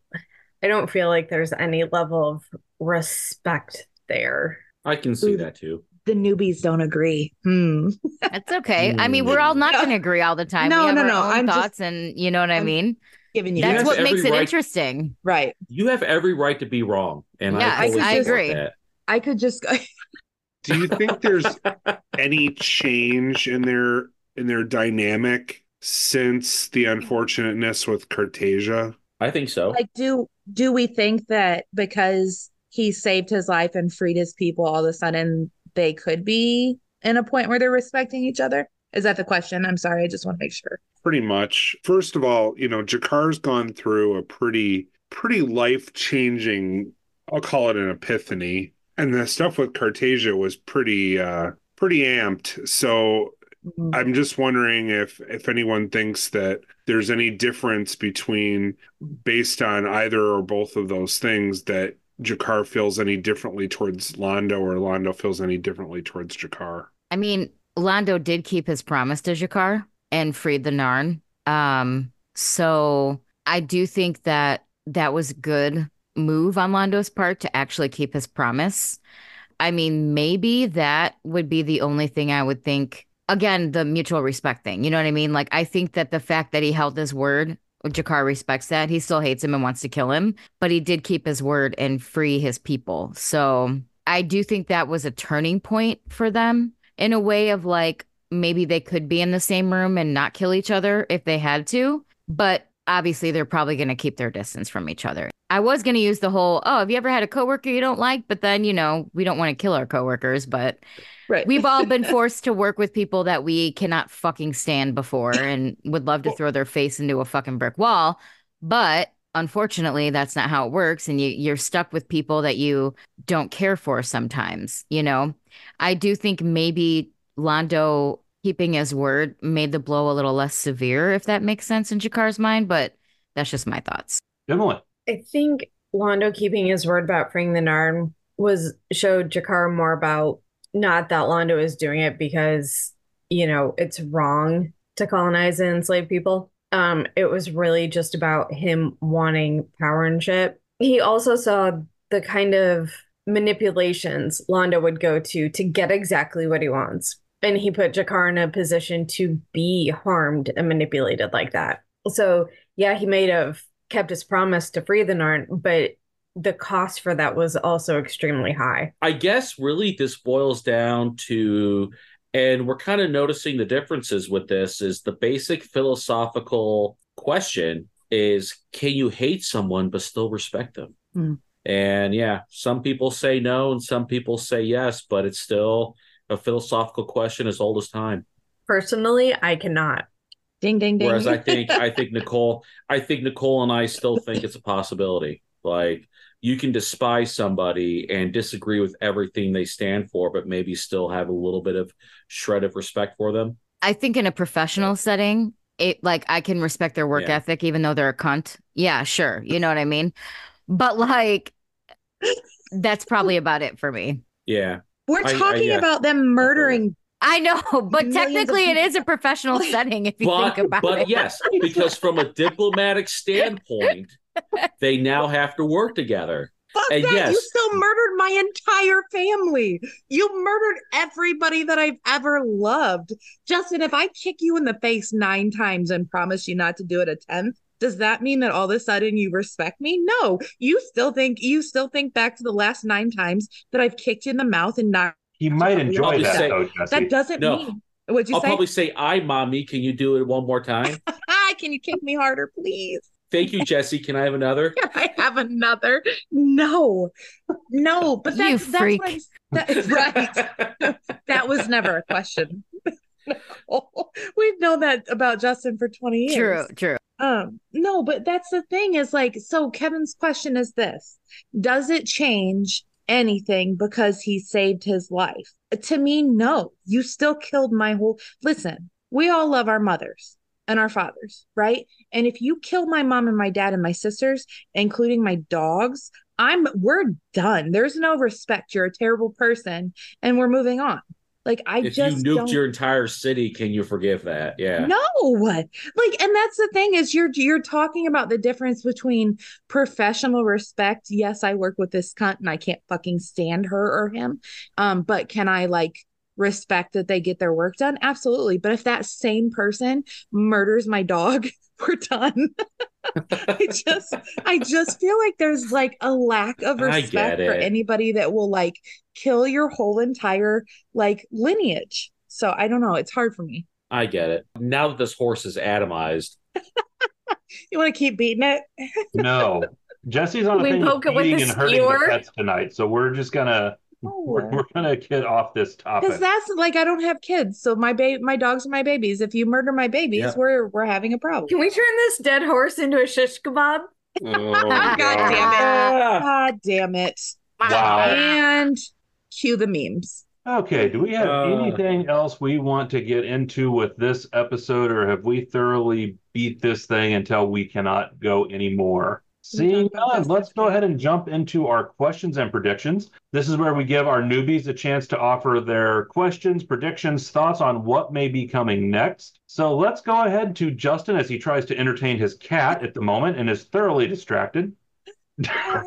I don't feel like there's any level of respect there. I can see that too. The newbies don't agree. Hmm. That's okay. I mean, we're all not going to agree all the time. No, we have no, our no, own I'm just- and you know what I mean. Giving That's have what makes it right- interesting. Right. You have every right to be wrong, and Yeah, I, I- totally I agree. I could just go. Do you think there's any change in their in their dynamic since the unfortunateness with Cartagia? I think so. like do do we think that because he saved his life and freed his people all of a sudden they could be in a point where they're respecting each other is that the question i'm sorry i just want to make sure Pretty much. First of all, you know, G'Kar's gone through a pretty pretty life-changing, I'll call it an epiphany. And the stuff with Cartagia was pretty uh pretty amped. So I'm just wondering if if anyone thinks that there's any difference between based on either or both of those things that G'Kar feels any differently towards Londo or Londo feels any differently towards G'Kar. I mean, Londo did keep his promise to G'Kar and freed the Narn. Um, so I do think that that was a good move on Londo's part to actually keep his promise. I mean, maybe that would be the only thing I would think. Again, the mutual respect thing. You know what I mean? Like, I think that the fact that he held his word, G'Kar respects that. He still hates him and wants to kill him, but he did keep his word and free his people. So I do think that was a turning point for them in a way of like maybe they could be in the same room and not kill each other if they had to. But obviously, they're probably going to keep their distance from each other. I was going to use the whole, oh, have you ever had a coworker you don't like? But then, you know, we don't want to kill our coworkers, but right. we've all been forced to work with people that we cannot fucking stand before and would love to throw their face into a fucking brick wall. But unfortunately, that's not how it works. And you, you're stuck with people that you don't care for sometimes, you know? I do think maybe Londo keeping his word made the blow a little less severe, if that makes sense in G'Kar's mind, but that's just my thoughts. Emily. I think Londo keeping his word about freeing the Narn was showed G'Kar more about not that Londo is doing it because, you know, it's wrong to colonize and enslave people. Um, it was really just about him wanting power and shit. He also saw the kind of manipulations Londo would go to to get exactly what he wants. And he put G'Kar in a position to be harmed and manipulated like that. So, yeah, he may have kept his promise to free the Narn, but the cost for that was also extremely high. I guess really this boils down to, and we're kind of noticing the differences with this, is the basic philosophical question is can you hate someone but still respect them? Hmm. And yeah, some people say no and some people say yes, but it's still a philosophical question as old as time. Personally, I cannot. Ding ding ding. Whereas I think I think Nicole I think Nicole and I still think it's a possibility. Like you can despise somebody and disagree with everything they stand for, but maybe still have a little bit of shred of respect for them. I think in a professional setting, it like I can respect their work Yeah. ethic, even though they're a cunt. Yeah, sure. You know what I mean? But like, that's probably about it for me. Yeah. We're I- I- talking yeah. about them murdering. I know, but technically it is a professional setting if you But think about but it. yes, because from a diplomatic standpoint, they now have to work together. Fuck And that! yes. You still murdered my entire family. You murdered everybody that I've ever loved. Justin, if I kick you in the face nine times and promise you not to do it a tenth, does that mean that all of a sudden you respect me? No. You still think you still think back to the last nine times that I've kicked you in the mouth and not He might enjoy that say- though, Jessi. that doesn't No. mean what'd you say? I'll say? probably say, "I, mommy, can you do it one more time?" Can you kick me harder, please? Thank you, Jessi. Can I have another? Can I have another? No, no, but You that's that's freak. what I'm, that, right. that was never a question. No. We've known that about Justin for 20 years. True, true. Um, no, but that's the thing is like, so Kevin's question is this Does it change anything because he saved his life? To me, no. You still killed my whole. Listen, we all love our mothers and our fathers, right? And if you kill my mom and my dad and my sisters, including my dogs, I'm we're done. There's no respect. You're a terrible person, and we're moving on. Like I if just you nuked don't... your entire city, can you forgive that? Yeah. No, like, and that's the thing is you're you're talking about the difference between professional respect. Yes, I work with this cunt and I can't fucking stand her or him. Um, but can I like respect that they get their work done? Absolutely. But if that same person murders my dog, we're done. I just I just feel like there's like a lack of respect for anybody that will like kill your whole entire like lineage. So I don't know. It's hard for me. I get it. Now that this horse is atomized, You want to keep beating it? No. Jessi's on a We thing of poke it with a and hurting the skewer? tonight, so we're just gonna we're, we're gonna get off this topic Because that's like I don't have kids, so my ba- my dogs are my babies. If you murder my babies, Yeah. we're we're having a problem. Can we turn this dead horse into a shish kebab? Oh, God damn it! God damn it! Wow. And cue the memes. Okay, do we have Uh. anything else we want to get into with this episode, or have we thoroughly beat this thing until we cannot go anymore? Seeing none, let's go ahead and jump into our questions and predictions. This is where we give our newbies a chance to offer their questions, predictions, thoughts on what may be coming next. So let's go ahead to Justin as he tries to entertain his cat at the moment and is thoroughly distracted.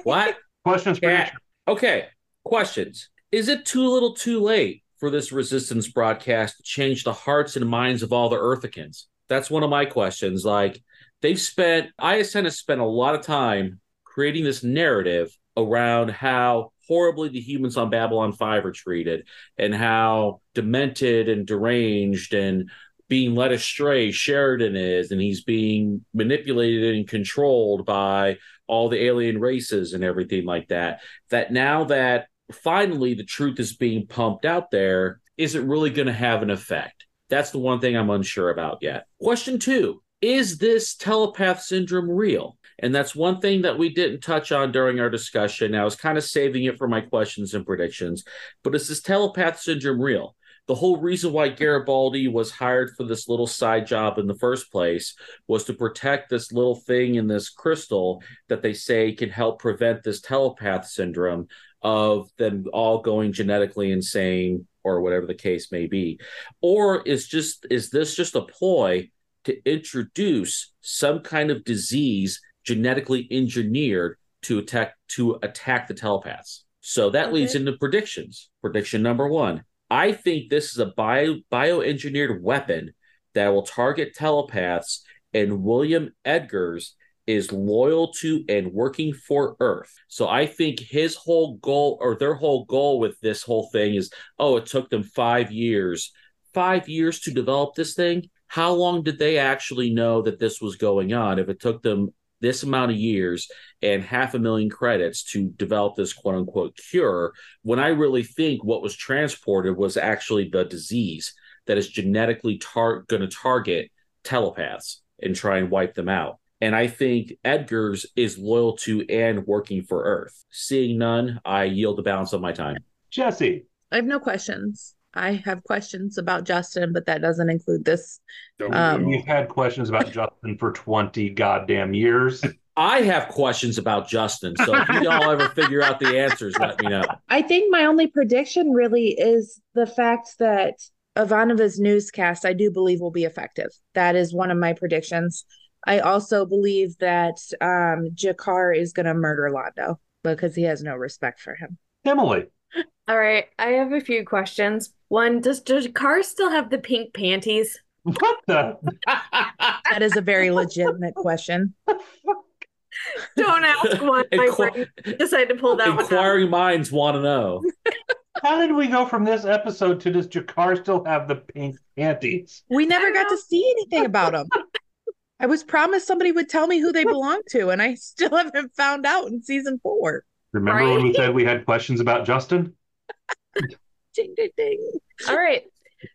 what? Questions, Yeah. predictions. Okay. Questions. Is it too little too late for this resistance broadcast to change the hearts and minds of all the Earthicans? That's one of my questions. Like, they've spent, ISN has spent a lot of time creating this narrative around how horribly the humans on Babylon 5 are treated and how demented and deranged and being led astray Sheridan is, and he's being manipulated and controlled by all the alien races and everything like that. That now that finally the truth is being pumped out there, is it really going to have an effect? That's the one thing I'm unsure about yet. Question two Is this telepath syndrome real? And that's one thing that we didn't touch on during our discussion. I was kind of saving it for my questions and predictions. But is this telepath syndrome real? The whole reason why Garibaldi was hired for this little side job in the first place was to protect this little thing in this crystal that they say can help prevent this telepath syndrome of them all going genetically insane or whatever the case may be or is just is this just a ploy to introduce some kind of disease genetically engineered to attack to attack the telepaths so that leads into predictions prediction number one i think this is a bio bioengineered weapon that will target telepaths and william edgars is loyal to and working for Earth. So I think his whole goal or their whole goal with this whole thing is oh, it took them five years. Five years to develop this thing? How long did they actually know that this was going on? If it took them this amount of years and half a million credits to develop this quote unquote cure, when I really think what was transported was actually the disease that is genetically tar- going to target telepaths and try and wipe them out. And I think Edgars is loyal to and working for Earth. Seeing none, I yield the balance of my time. Jessi. I have no questions. I have questions about Justin, but that doesn't include this. Um, We've had questions about Justin for 20 goddamn years. I have questions about Justin, so if you all ever figure out the answers, let me know. I think my only prediction really is the fact that Ivanova's newscast, I do believe, will be effective. That is one of my predictions. I also believe that um, G'Kar is going to murder Londo because he has no respect for him. Emily. All right, I have a few questions. One, does does Car still have the pink panties? What the? that is a very legitimate question. Don't ask why my Inqu- brain decided to pull that one out. Inquiring minds want to know. How did we go from this episode to does G'Kar still have the pink panties? We never got to see anything about them. I was promised somebody would tell me who they belong to, and I still haven't found out in season four. Remember when we said we had questions about Justin? Ding, ding, ding. All right.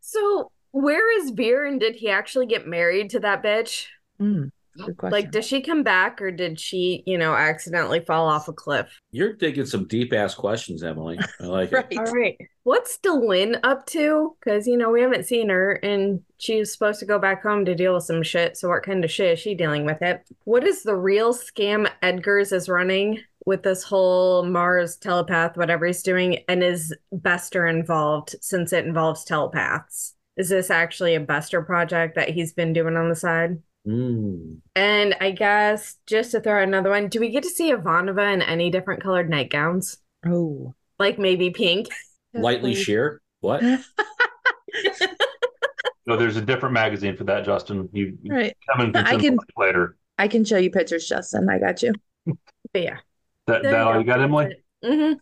So, where is Vir and did he actually get married to that bitch? Mm, good question. Like, does she come back or did she, you know, accidentally fall off a cliff? You're digging some deep ass questions, Emily. I like it. All right. What's Delenn up to? Because, you know, we haven't seen her and she's supposed to go back home to deal with some shit. So, what kind of shit is she dealing with it? What is the real scam Edgars is running with this whole Mars telepath, whatever he's doing? And is Bester involved since it involves telepaths? Is this actually a Bester project that he's been doing on the side? Mm. And I guess just to throw out another one, do we get to see Ivanova in any different colored nightgowns? Oh. Like maybe pink? Lightly sheer? What? No, there's a different magazine for that, Justin. You Right. come in I can later. I can show you pictures, Justin. I got you. But yeah. That, There that you all go. you got, Emily? Mm-hmm.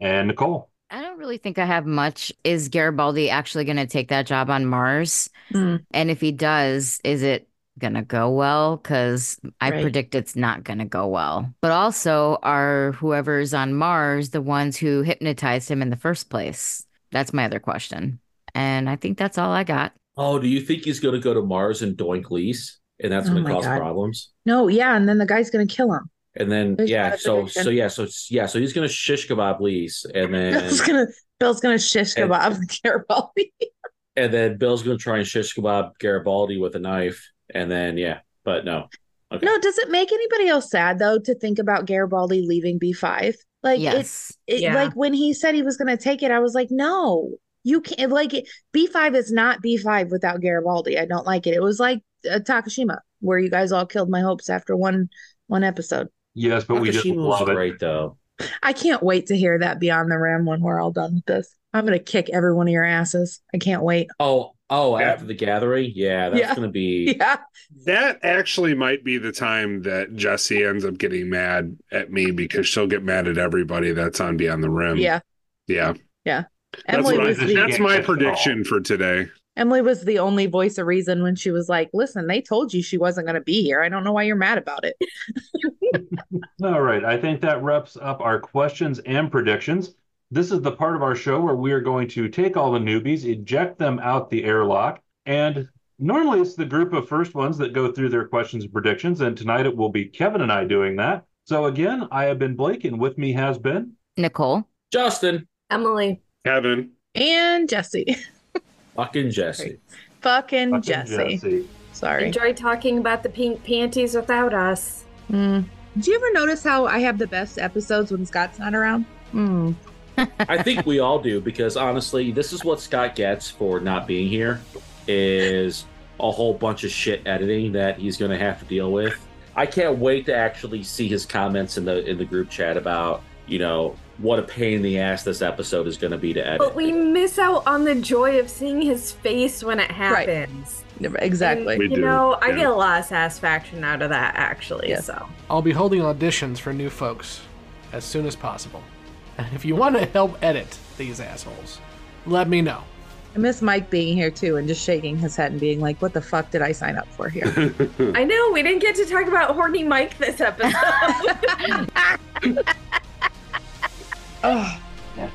And Nicole. I don't really think I have much. Is Garibaldi actually going to take that job on Mars? Hmm. And if he does, is it going to go well? Because I Right. predict it's not going to go well. But also, are whoever's on Mars the ones who hypnotized him in the first place? That's my other question. And I think that's all I got. Oh, do you think he's going to go to Mars and doink Lise? And that's Oh going to cause God. problems? No, yeah, and then the guy's gonna kill him. And then, There's yeah, so, so, yeah, so, yeah, so he's going to shish kebab Lise. And then, Bill's gonna Bill's gonna shish And- kebab Garibaldi. and then Bill's going to try and shish kebab Garibaldi with a knife. And then, yeah, but no. Okay. No, does it make anybody else sad though to think about Garibaldi leaving B5? Like Yes. it, it Yeah. like when he said he was gonna take it, I was like, no, you can't like B5 is not B5 without Garibaldi. I don't like it. It was like uh, Takashima, where you guys all killed my hopes after one one episode. Yes, but we just Nakashima was love it. great, though. I can't wait to hear that beyond the rim when we're all done with this. I'm gonna kick every one of your asses. I can't wait. Oh, oh, Yeah. after the gathering? Yeah, that's Yeah. going to be. Yeah. That actually might be the time that Jessi ends up getting mad at me because she'll get mad at everybody that's on Beyond the Rim. Yeah. Yeah. Yeah. That's, Emily what I- was the that's my Can't catch it all. prediction for today. Emily was the only voice of reason when she was like, "Listen, they told you she wasn't going to be here. I don't know why you're mad about it." All right. I think that wraps up our questions and predictions. This is the part of our show where we are going to take all the newbies, eject them out the airlock, and normally it's the group of first ones that go through their questions and predictions. And tonight it will be Kevin and I doing that. So again, I have been Blake, and with me has been Nicole. Justin, Emily. Kevin. And Jessi, fucking Jessi. fucking fucking Jessi. Jessi. Sorry. Enjoy talking about the pink panties without us. Mm. Do you ever notice how I have the best episodes when Scott's not around? Mm. I think we all do because honestly, this is what Scott gets for not being here is a whole bunch of shit editing that he's going to have to deal with. I can't wait to actually see his comments in the in the group chat about, you know, what a pain in the ass this episode is going to be to edit. But we miss out on the joy of seeing his face when it happens. Exactly. And, you do, know, I get a lot of satisfaction out of that actually. Yeah. So I'll be holding auditions for new folks as soon as possible. And if you want to help edit these assholes, let me know. I miss Mike being here too and just shaking his head and being like, "What the fuck did I sign up for here?" I know we didn't get to talk about horny Mike this episode. Ah, That's,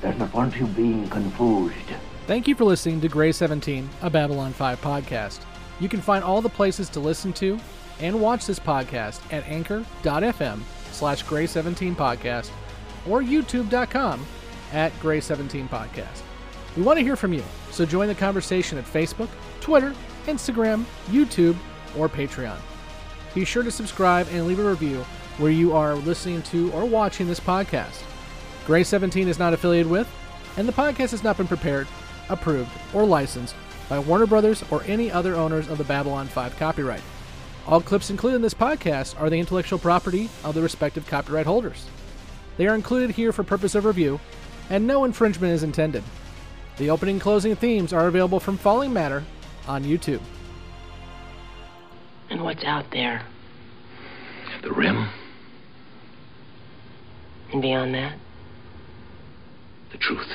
there's no point you being confused. Thank you for listening to Grey 17, a Babylon 5 podcast. You can find all the places to listen to and watch this podcast at anchor.fm slash grey17 podcast or youtube.com at grey17 podcast. We want to hear from you, so join the conversation at Facebook, Twitter, Instagram, YouTube, or Patreon. Be sure to subscribe and leave a review where you are listening to or watching this podcast. Grey 17 is not affiliated with, and the podcast has not been prepared, approved, or licensed by Warner Brothers or any other owners of the Babylon 5 copyright. All clips included in this podcast are the intellectual property of the respective copyright holders. They are included here for purpose of review, and no infringement is intended. The opening and closing themes are available from Falling Matter on YouTube. And what's out there? The rim, And beyond that? The truth.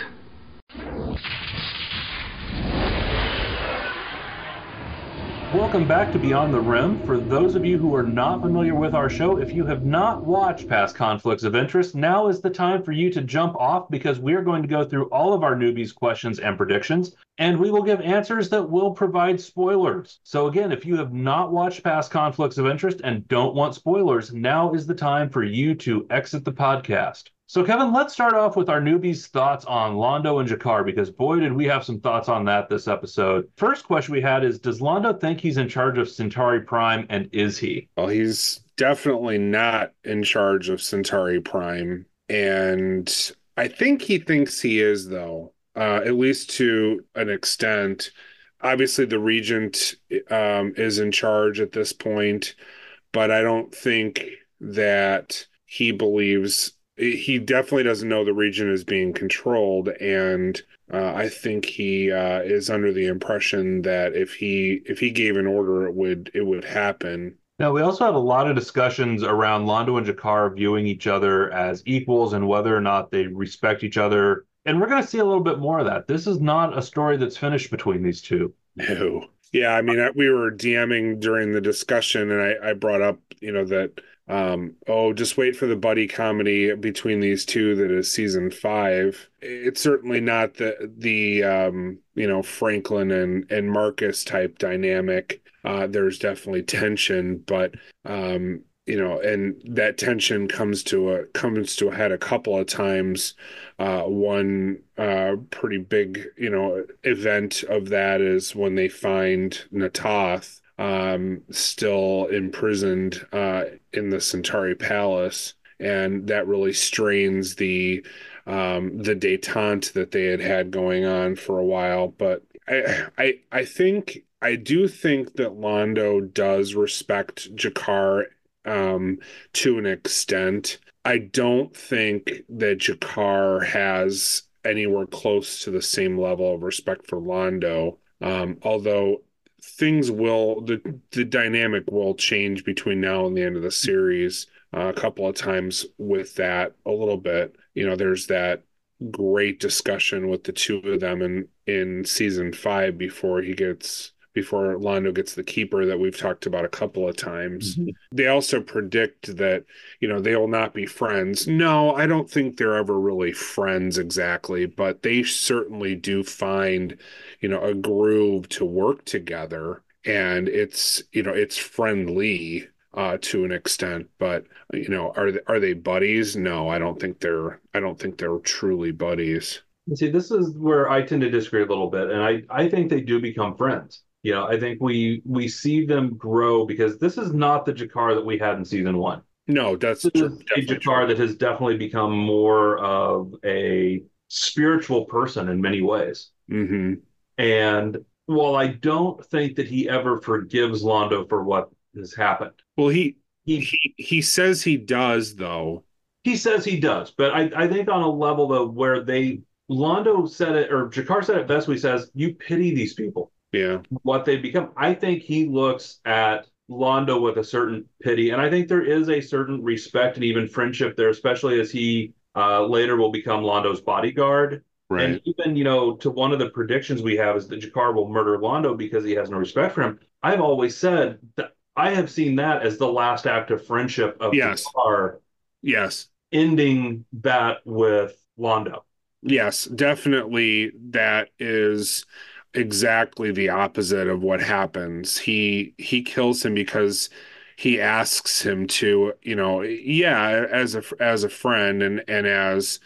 Welcome back to Beyond the Rim. For those of you who are not familiar with our show, if you have not watched past conflicts of interest, now is the time for you to jump off because we are going to go through all of our newbies' questions and predictions, and we will give answers that will provide spoilers. So, again, if you have not watched past conflicts of interest and don't want spoilers, now is the time for you to exit the podcast. So, Kevin, let's start off with our newbies' thoughts on Londo and G'Kar, because boy, did we have some thoughts on that this episode. First question we had is Does Londo think he's in charge of Centauri Prime, and is he? Well, he's definitely not in charge of Centauri Prime. And I think he thinks he is, though, uh, at least to an extent. Obviously, the Regent um, is in charge at this point, but I don't think that he believes he definitely doesn't know the Regent is being controlled and uh, i think he uh, is under the impression that if he if he gave an order it would it would happen Now, we also have a lot of discussions around Londo and G'Kar viewing each other as equals and whether or not they respect each other. And we're going to see a little bit more of that. This is not a story that's finished between these two. no yeah i mean I- we were dming during the discussion and i i brought up you know that um oh just wait for the buddy comedy between these two that is season five. It's certainly not the the um you know franklin and and marcus type dynamic. Uh there's definitely tension but um you know and that tension comes to a comes to a head a couple of times. Uh one uh pretty big you know event of that is when they find Na'Toth um still imprisoned uh in the centauri palace. And that really strains the um the detente that they had had going on for a while. But i i i think i do think that londo does respect G'Kar um to an extent. I don't think that G'Kar has anywhere close to the same level of respect for londo. Um although things will the the dynamic will change between now and the end of the series uh, a couple of times with that a little bit. You know there's that great discussion with the two of them in in season five before he gets before Londo gets the keeper that we've talked about a couple of times. They also predict that, you know, they will not be friends. No, I don't think they're ever really friends exactly, but they certainly do find, you know, a groove to work together. And it's, you know, it's friendly uh, to an extent, but you know, are they, are they buddies? No, I don't think they're. I don't think they're truly buddies. See, this is where I tend to disagree a little bit, and I I think they do become friends. You know, I think we we see them grow because this is not the G'Kar that we had in season one. No, that's this is a G'Kar that has definitely become more of a spiritual person in many ways. Mm-hmm. And while I don't think that he ever forgives Londo for what has happened, Well, he he he says he does though. he says he does, but I, I think on a level though where they Londo said it or G'Kar said it best. We says you pity these people, Yeah. what they become. I think he looks at Londo with a certain pity, and I think there is a certain respect and even friendship there, especially as he uh, later will become Londo's bodyguard. Right. And even you know to one of the predictions we have is that G'Kar will murder Londo because he has no respect for him. I've always said that I have seen that as the last act of friendship of Yes. G'Kar Yes. ending that with Londo. Yes, definitely that is exactly the opposite of what happens. He he kills him because he asks him to, you know, yeah, as a as a friend and and as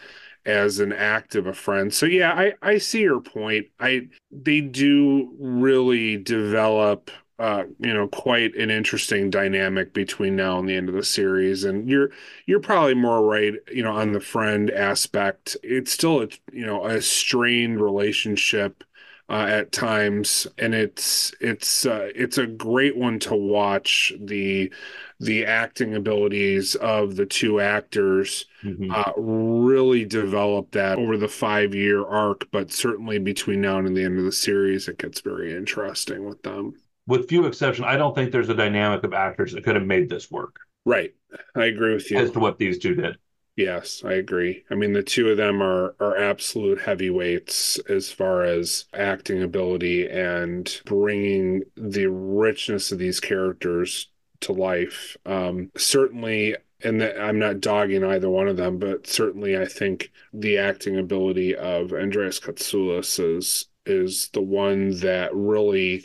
as an act of a friend. So yeah, I I see your point. I they do really develop uh, you know, quite an interesting dynamic between now and the end of the series. And you're you're probably more right, you know, on the friend aspect. It's still a you know a strained relationship uh, at times, and it's it's uh, it's a great one to watch the the acting abilities of the two actors Mhm. uh, really develop that over the five year arc. But certainly between now and the end of the series, it gets very interesting with them. With few exceptions, I don't think there's a dynamic of actors that could have made this work Right, I agree with you. as to what these two did. Yes, I agree. I mean, the two of them are are absolute heavyweights as far as acting ability and bringing the richness of these characters to life. Um, certainly, and that I'm not dogging either one of them, but certainly, I think the acting ability of Andreas Katsulas is is the one that really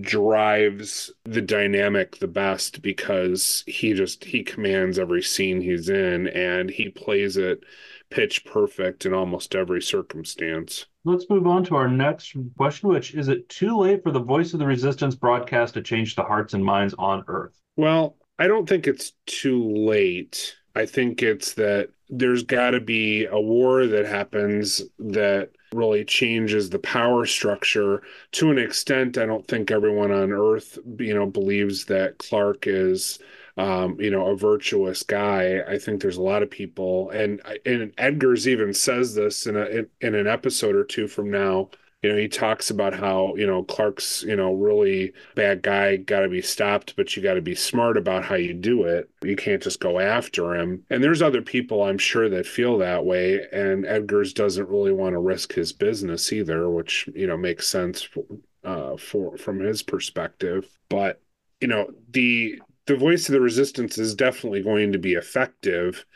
drives the dynamic the best because he just he commands every scene he's in and he plays it pitch perfect in almost every circumstance. Let's move on to our next question, which is it too late for the Voice of the Resistance broadcast to change the hearts and minds on Earth? Well, I don't think it's too late. I think it's that there's got to be a war that happens that really changes the power structure to an extent. I don't think everyone on Earth, you know, believes that Clark is, um, you know, a virtuous guy. I think there's a lot of people, and and Edgars even says this in a in, in an episode or two from now. You know, he talks about how, you know, Clark's, you know, really bad guy, got to be stopped, but you got to be smart about how you do it. You can't just go after him. And there's other people, I'm sure, that feel that way. And Edgars doesn't really want to risk his business either, which, you know, makes sense uh, for from his perspective. But, you know, the the voice of the resistance is definitely going to be effective,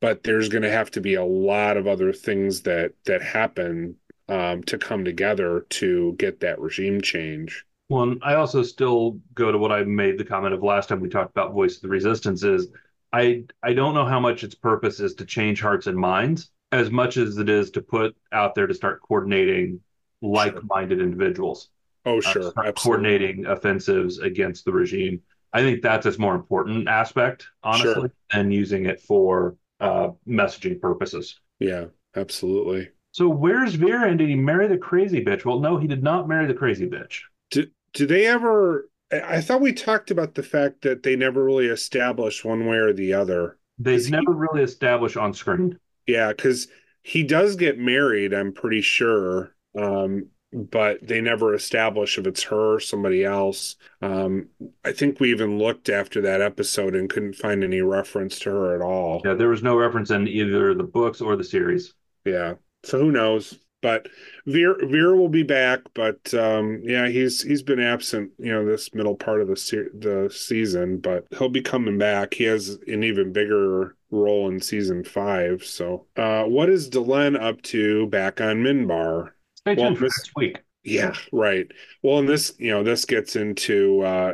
but there's going to have to be a lot of other things that that happen um, to come together to get that regime change. Well, I also still go to what I made the comment of last time we talked about Voice of the Resistance is I I don't know how much its purpose is to change hearts and minds as much as it is to put out there to start coordinating like-minded individuals. Oh, uh, sure. start coordinating offensives against the regime. I think that's its more important aspect, honestly, Sure. than using it for uh, messaging purposes. Yeah, absolutely. So where's Vir and did he marry the crazy bitch? Well, no, he did not marry the crazy bitch. Do, do they ever? I thought we talked about the fact that they never really established one way or the other. They've never really established on screen. Yeah, because he does get married, I'm pretty sure. Um, but they never establish if it's her or somebody else. Um, I think we even looked after that episode and couldn't find any reference to her at all. Yeah, there was no reference in either the books or the series. Yeah. So who knows? But Vir Vir will be back, but um, yeah, he's he's been absent, you know, this middle part of the se- the season, but he'll be coming back. He has an even bigger role in season five. So, uh, what is Delenn up to back on Minbar? Stay tuned Well, for next week. Yeah, right. Well, and this, you know, this gets into uh,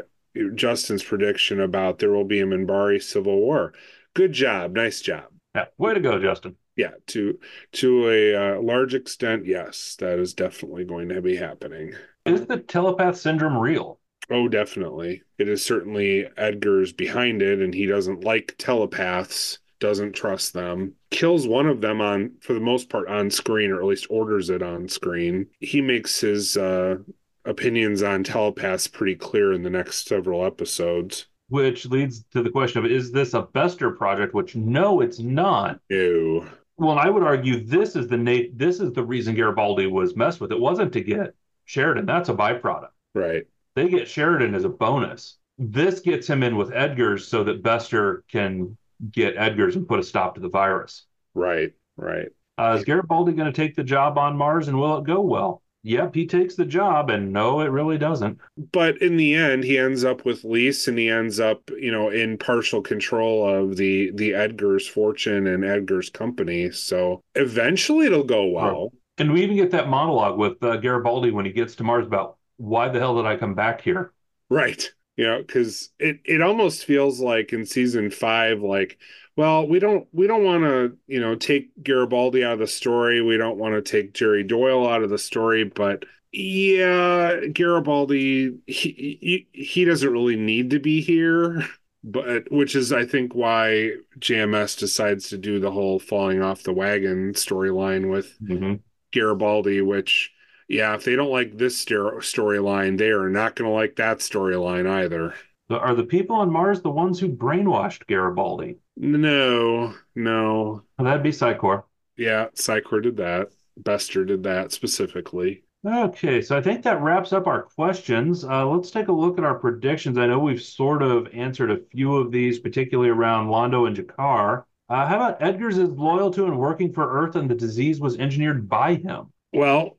Justin's prediction about there will be a Minbari civil war. Good job, nice job. Yeah, way to go, Justin. Yeah, to to a uh, large extent, yes, that is definitely going to be happening. Is the telepath syndrome real? Oh, definitely. It is certainly Edgars behind it, and he doesn't like telepaths, doesn't trust them. Kills one of them on, for the most part, on screen, or at least orders it on screen. He makes his uh, opinions on telepaths pretty clear in the next several episodes. Which leads to the question of is this a Bester project? Which no, it's not. No. Well, and I would argue this is the na- this is the reason Garibaldi was messed with. It wasn't to get Sheridan. That's a byproduct. Right. They get Sheridan as a bonus. This gets him in with Edgars so that Bester can get Edgars and put a stop to the virus. Right. Right. Uh, is Garibaldi going to take the job on Mars and will it go well? Yep, he takes the job, and no, it really doesn't. but in the end he ends up with Lise and he ends up you know in partial control of the the Edgar's fortune and Edgar's company so eventually it'll go well And we even get that monologue with uh, Garibaldi when he gets to Mars about why the hell did I come back here? right You know, because it it almost feels like in season five, like, well, we don't we don't want to you know take Garibaldi out of the story. We don't want to take Jerry Doyle out of the story, but yeah, Garibaldi he, he he doesn't really need to be here, but which is I think why JMS decides to do the whole falling off the wagon storyline with mm-hmm. Garibaldi, which yeah, if they don't like this storyline, they are not going to like that storyline either. Are the people on Mars the ones who brainwashed Garibaldi? No, no. Well, that'd be Psi Corps. Yeah, Psi Corps did that. Bester did that specifically. Okay, so I think that wraps up our questions. Uh, let's take a look at our predictions. I know we've sort of answered a few of these, particularly around Londo and G'Kar. Uh, how about Edgars is loyal to and working for Earth, and the disease was engineered by him? Well,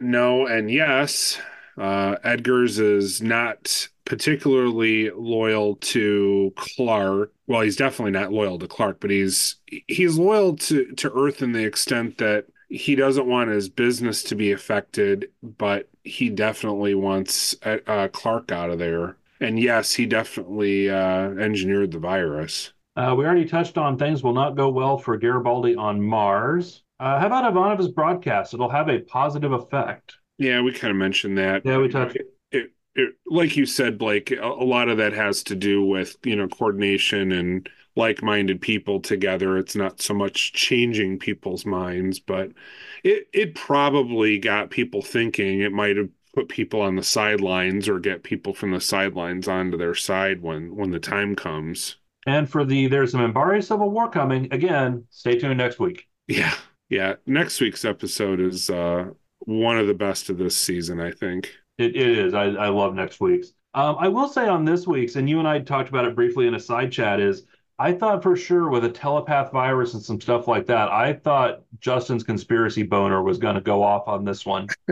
no, and yes. Uh, Edgars is not particularly loyal to Clark. Well, he's definitely not loyal to Clark, but he's he's loyal to to Earth in the extent that he doesn't want his business to be affected, but he definitely wants uh, Clark out of there. And yes, he definitely uh, engineered the virus. Uh, we already touched on things will not go well for Garibaldi on Mars. Uh, how about Ivanova's broadcast? It'll have a positive effect. Yeah, we kind of mentioned that. Yeah, we talked. It, it, it, like you said, Blake, a, a lot of that has to do with you know coordination and like-minded people together. It's not so much changing people's minds, but it it probably got people thinking. It might have put people on the sidelines or get people from the sidelines onto their side when when the time comes. And for the there's some Minbari Civil War coming again. Stay tuned next week. Yeah, yeah. Next week's episode is uh, one of the best of this season, I think. It, it is. I, I love next week's. Um, I will say on this week's, and you and I talked about it briefly in a side chat, is I thought for sure with a telepath virus and some stuff like that, I thought Justin's conspiracy boner was going to go off on this one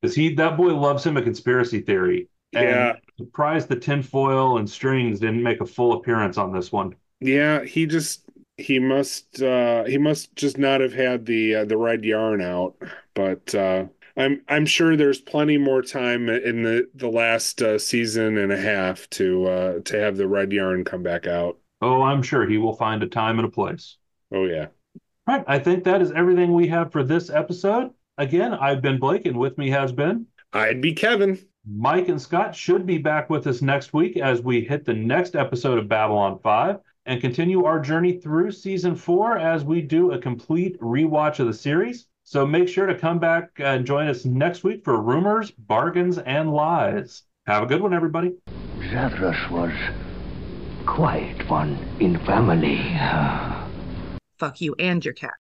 because he that boy loves him a conspiracy theory. And Yeah. surprised the tinfoil and strings didn't make a full appearance on this one. Yeah, he just he must uh he must just not have had the uh, the red yarn out, but uh I'm I'm sure there's plenty more time in the the last uh, season and a half to uh to have the red yarn come back out. Oh, I'm sure he will find a time and a place. Oh yeah. Right. I think that is everything we have for this episode. Again, I've been Blake, and with me has been I'd be Kevin. Mike and Scott should be back with us next week as we hit the next episode of Babylon 5 and continue our journey through season four as we do a complete rewatch of the series. So make sure to come back and join us next week for rumors, bargains, and lies. Have a good one, everybody. Zathras was quiet one in family. Fuck you and your cat.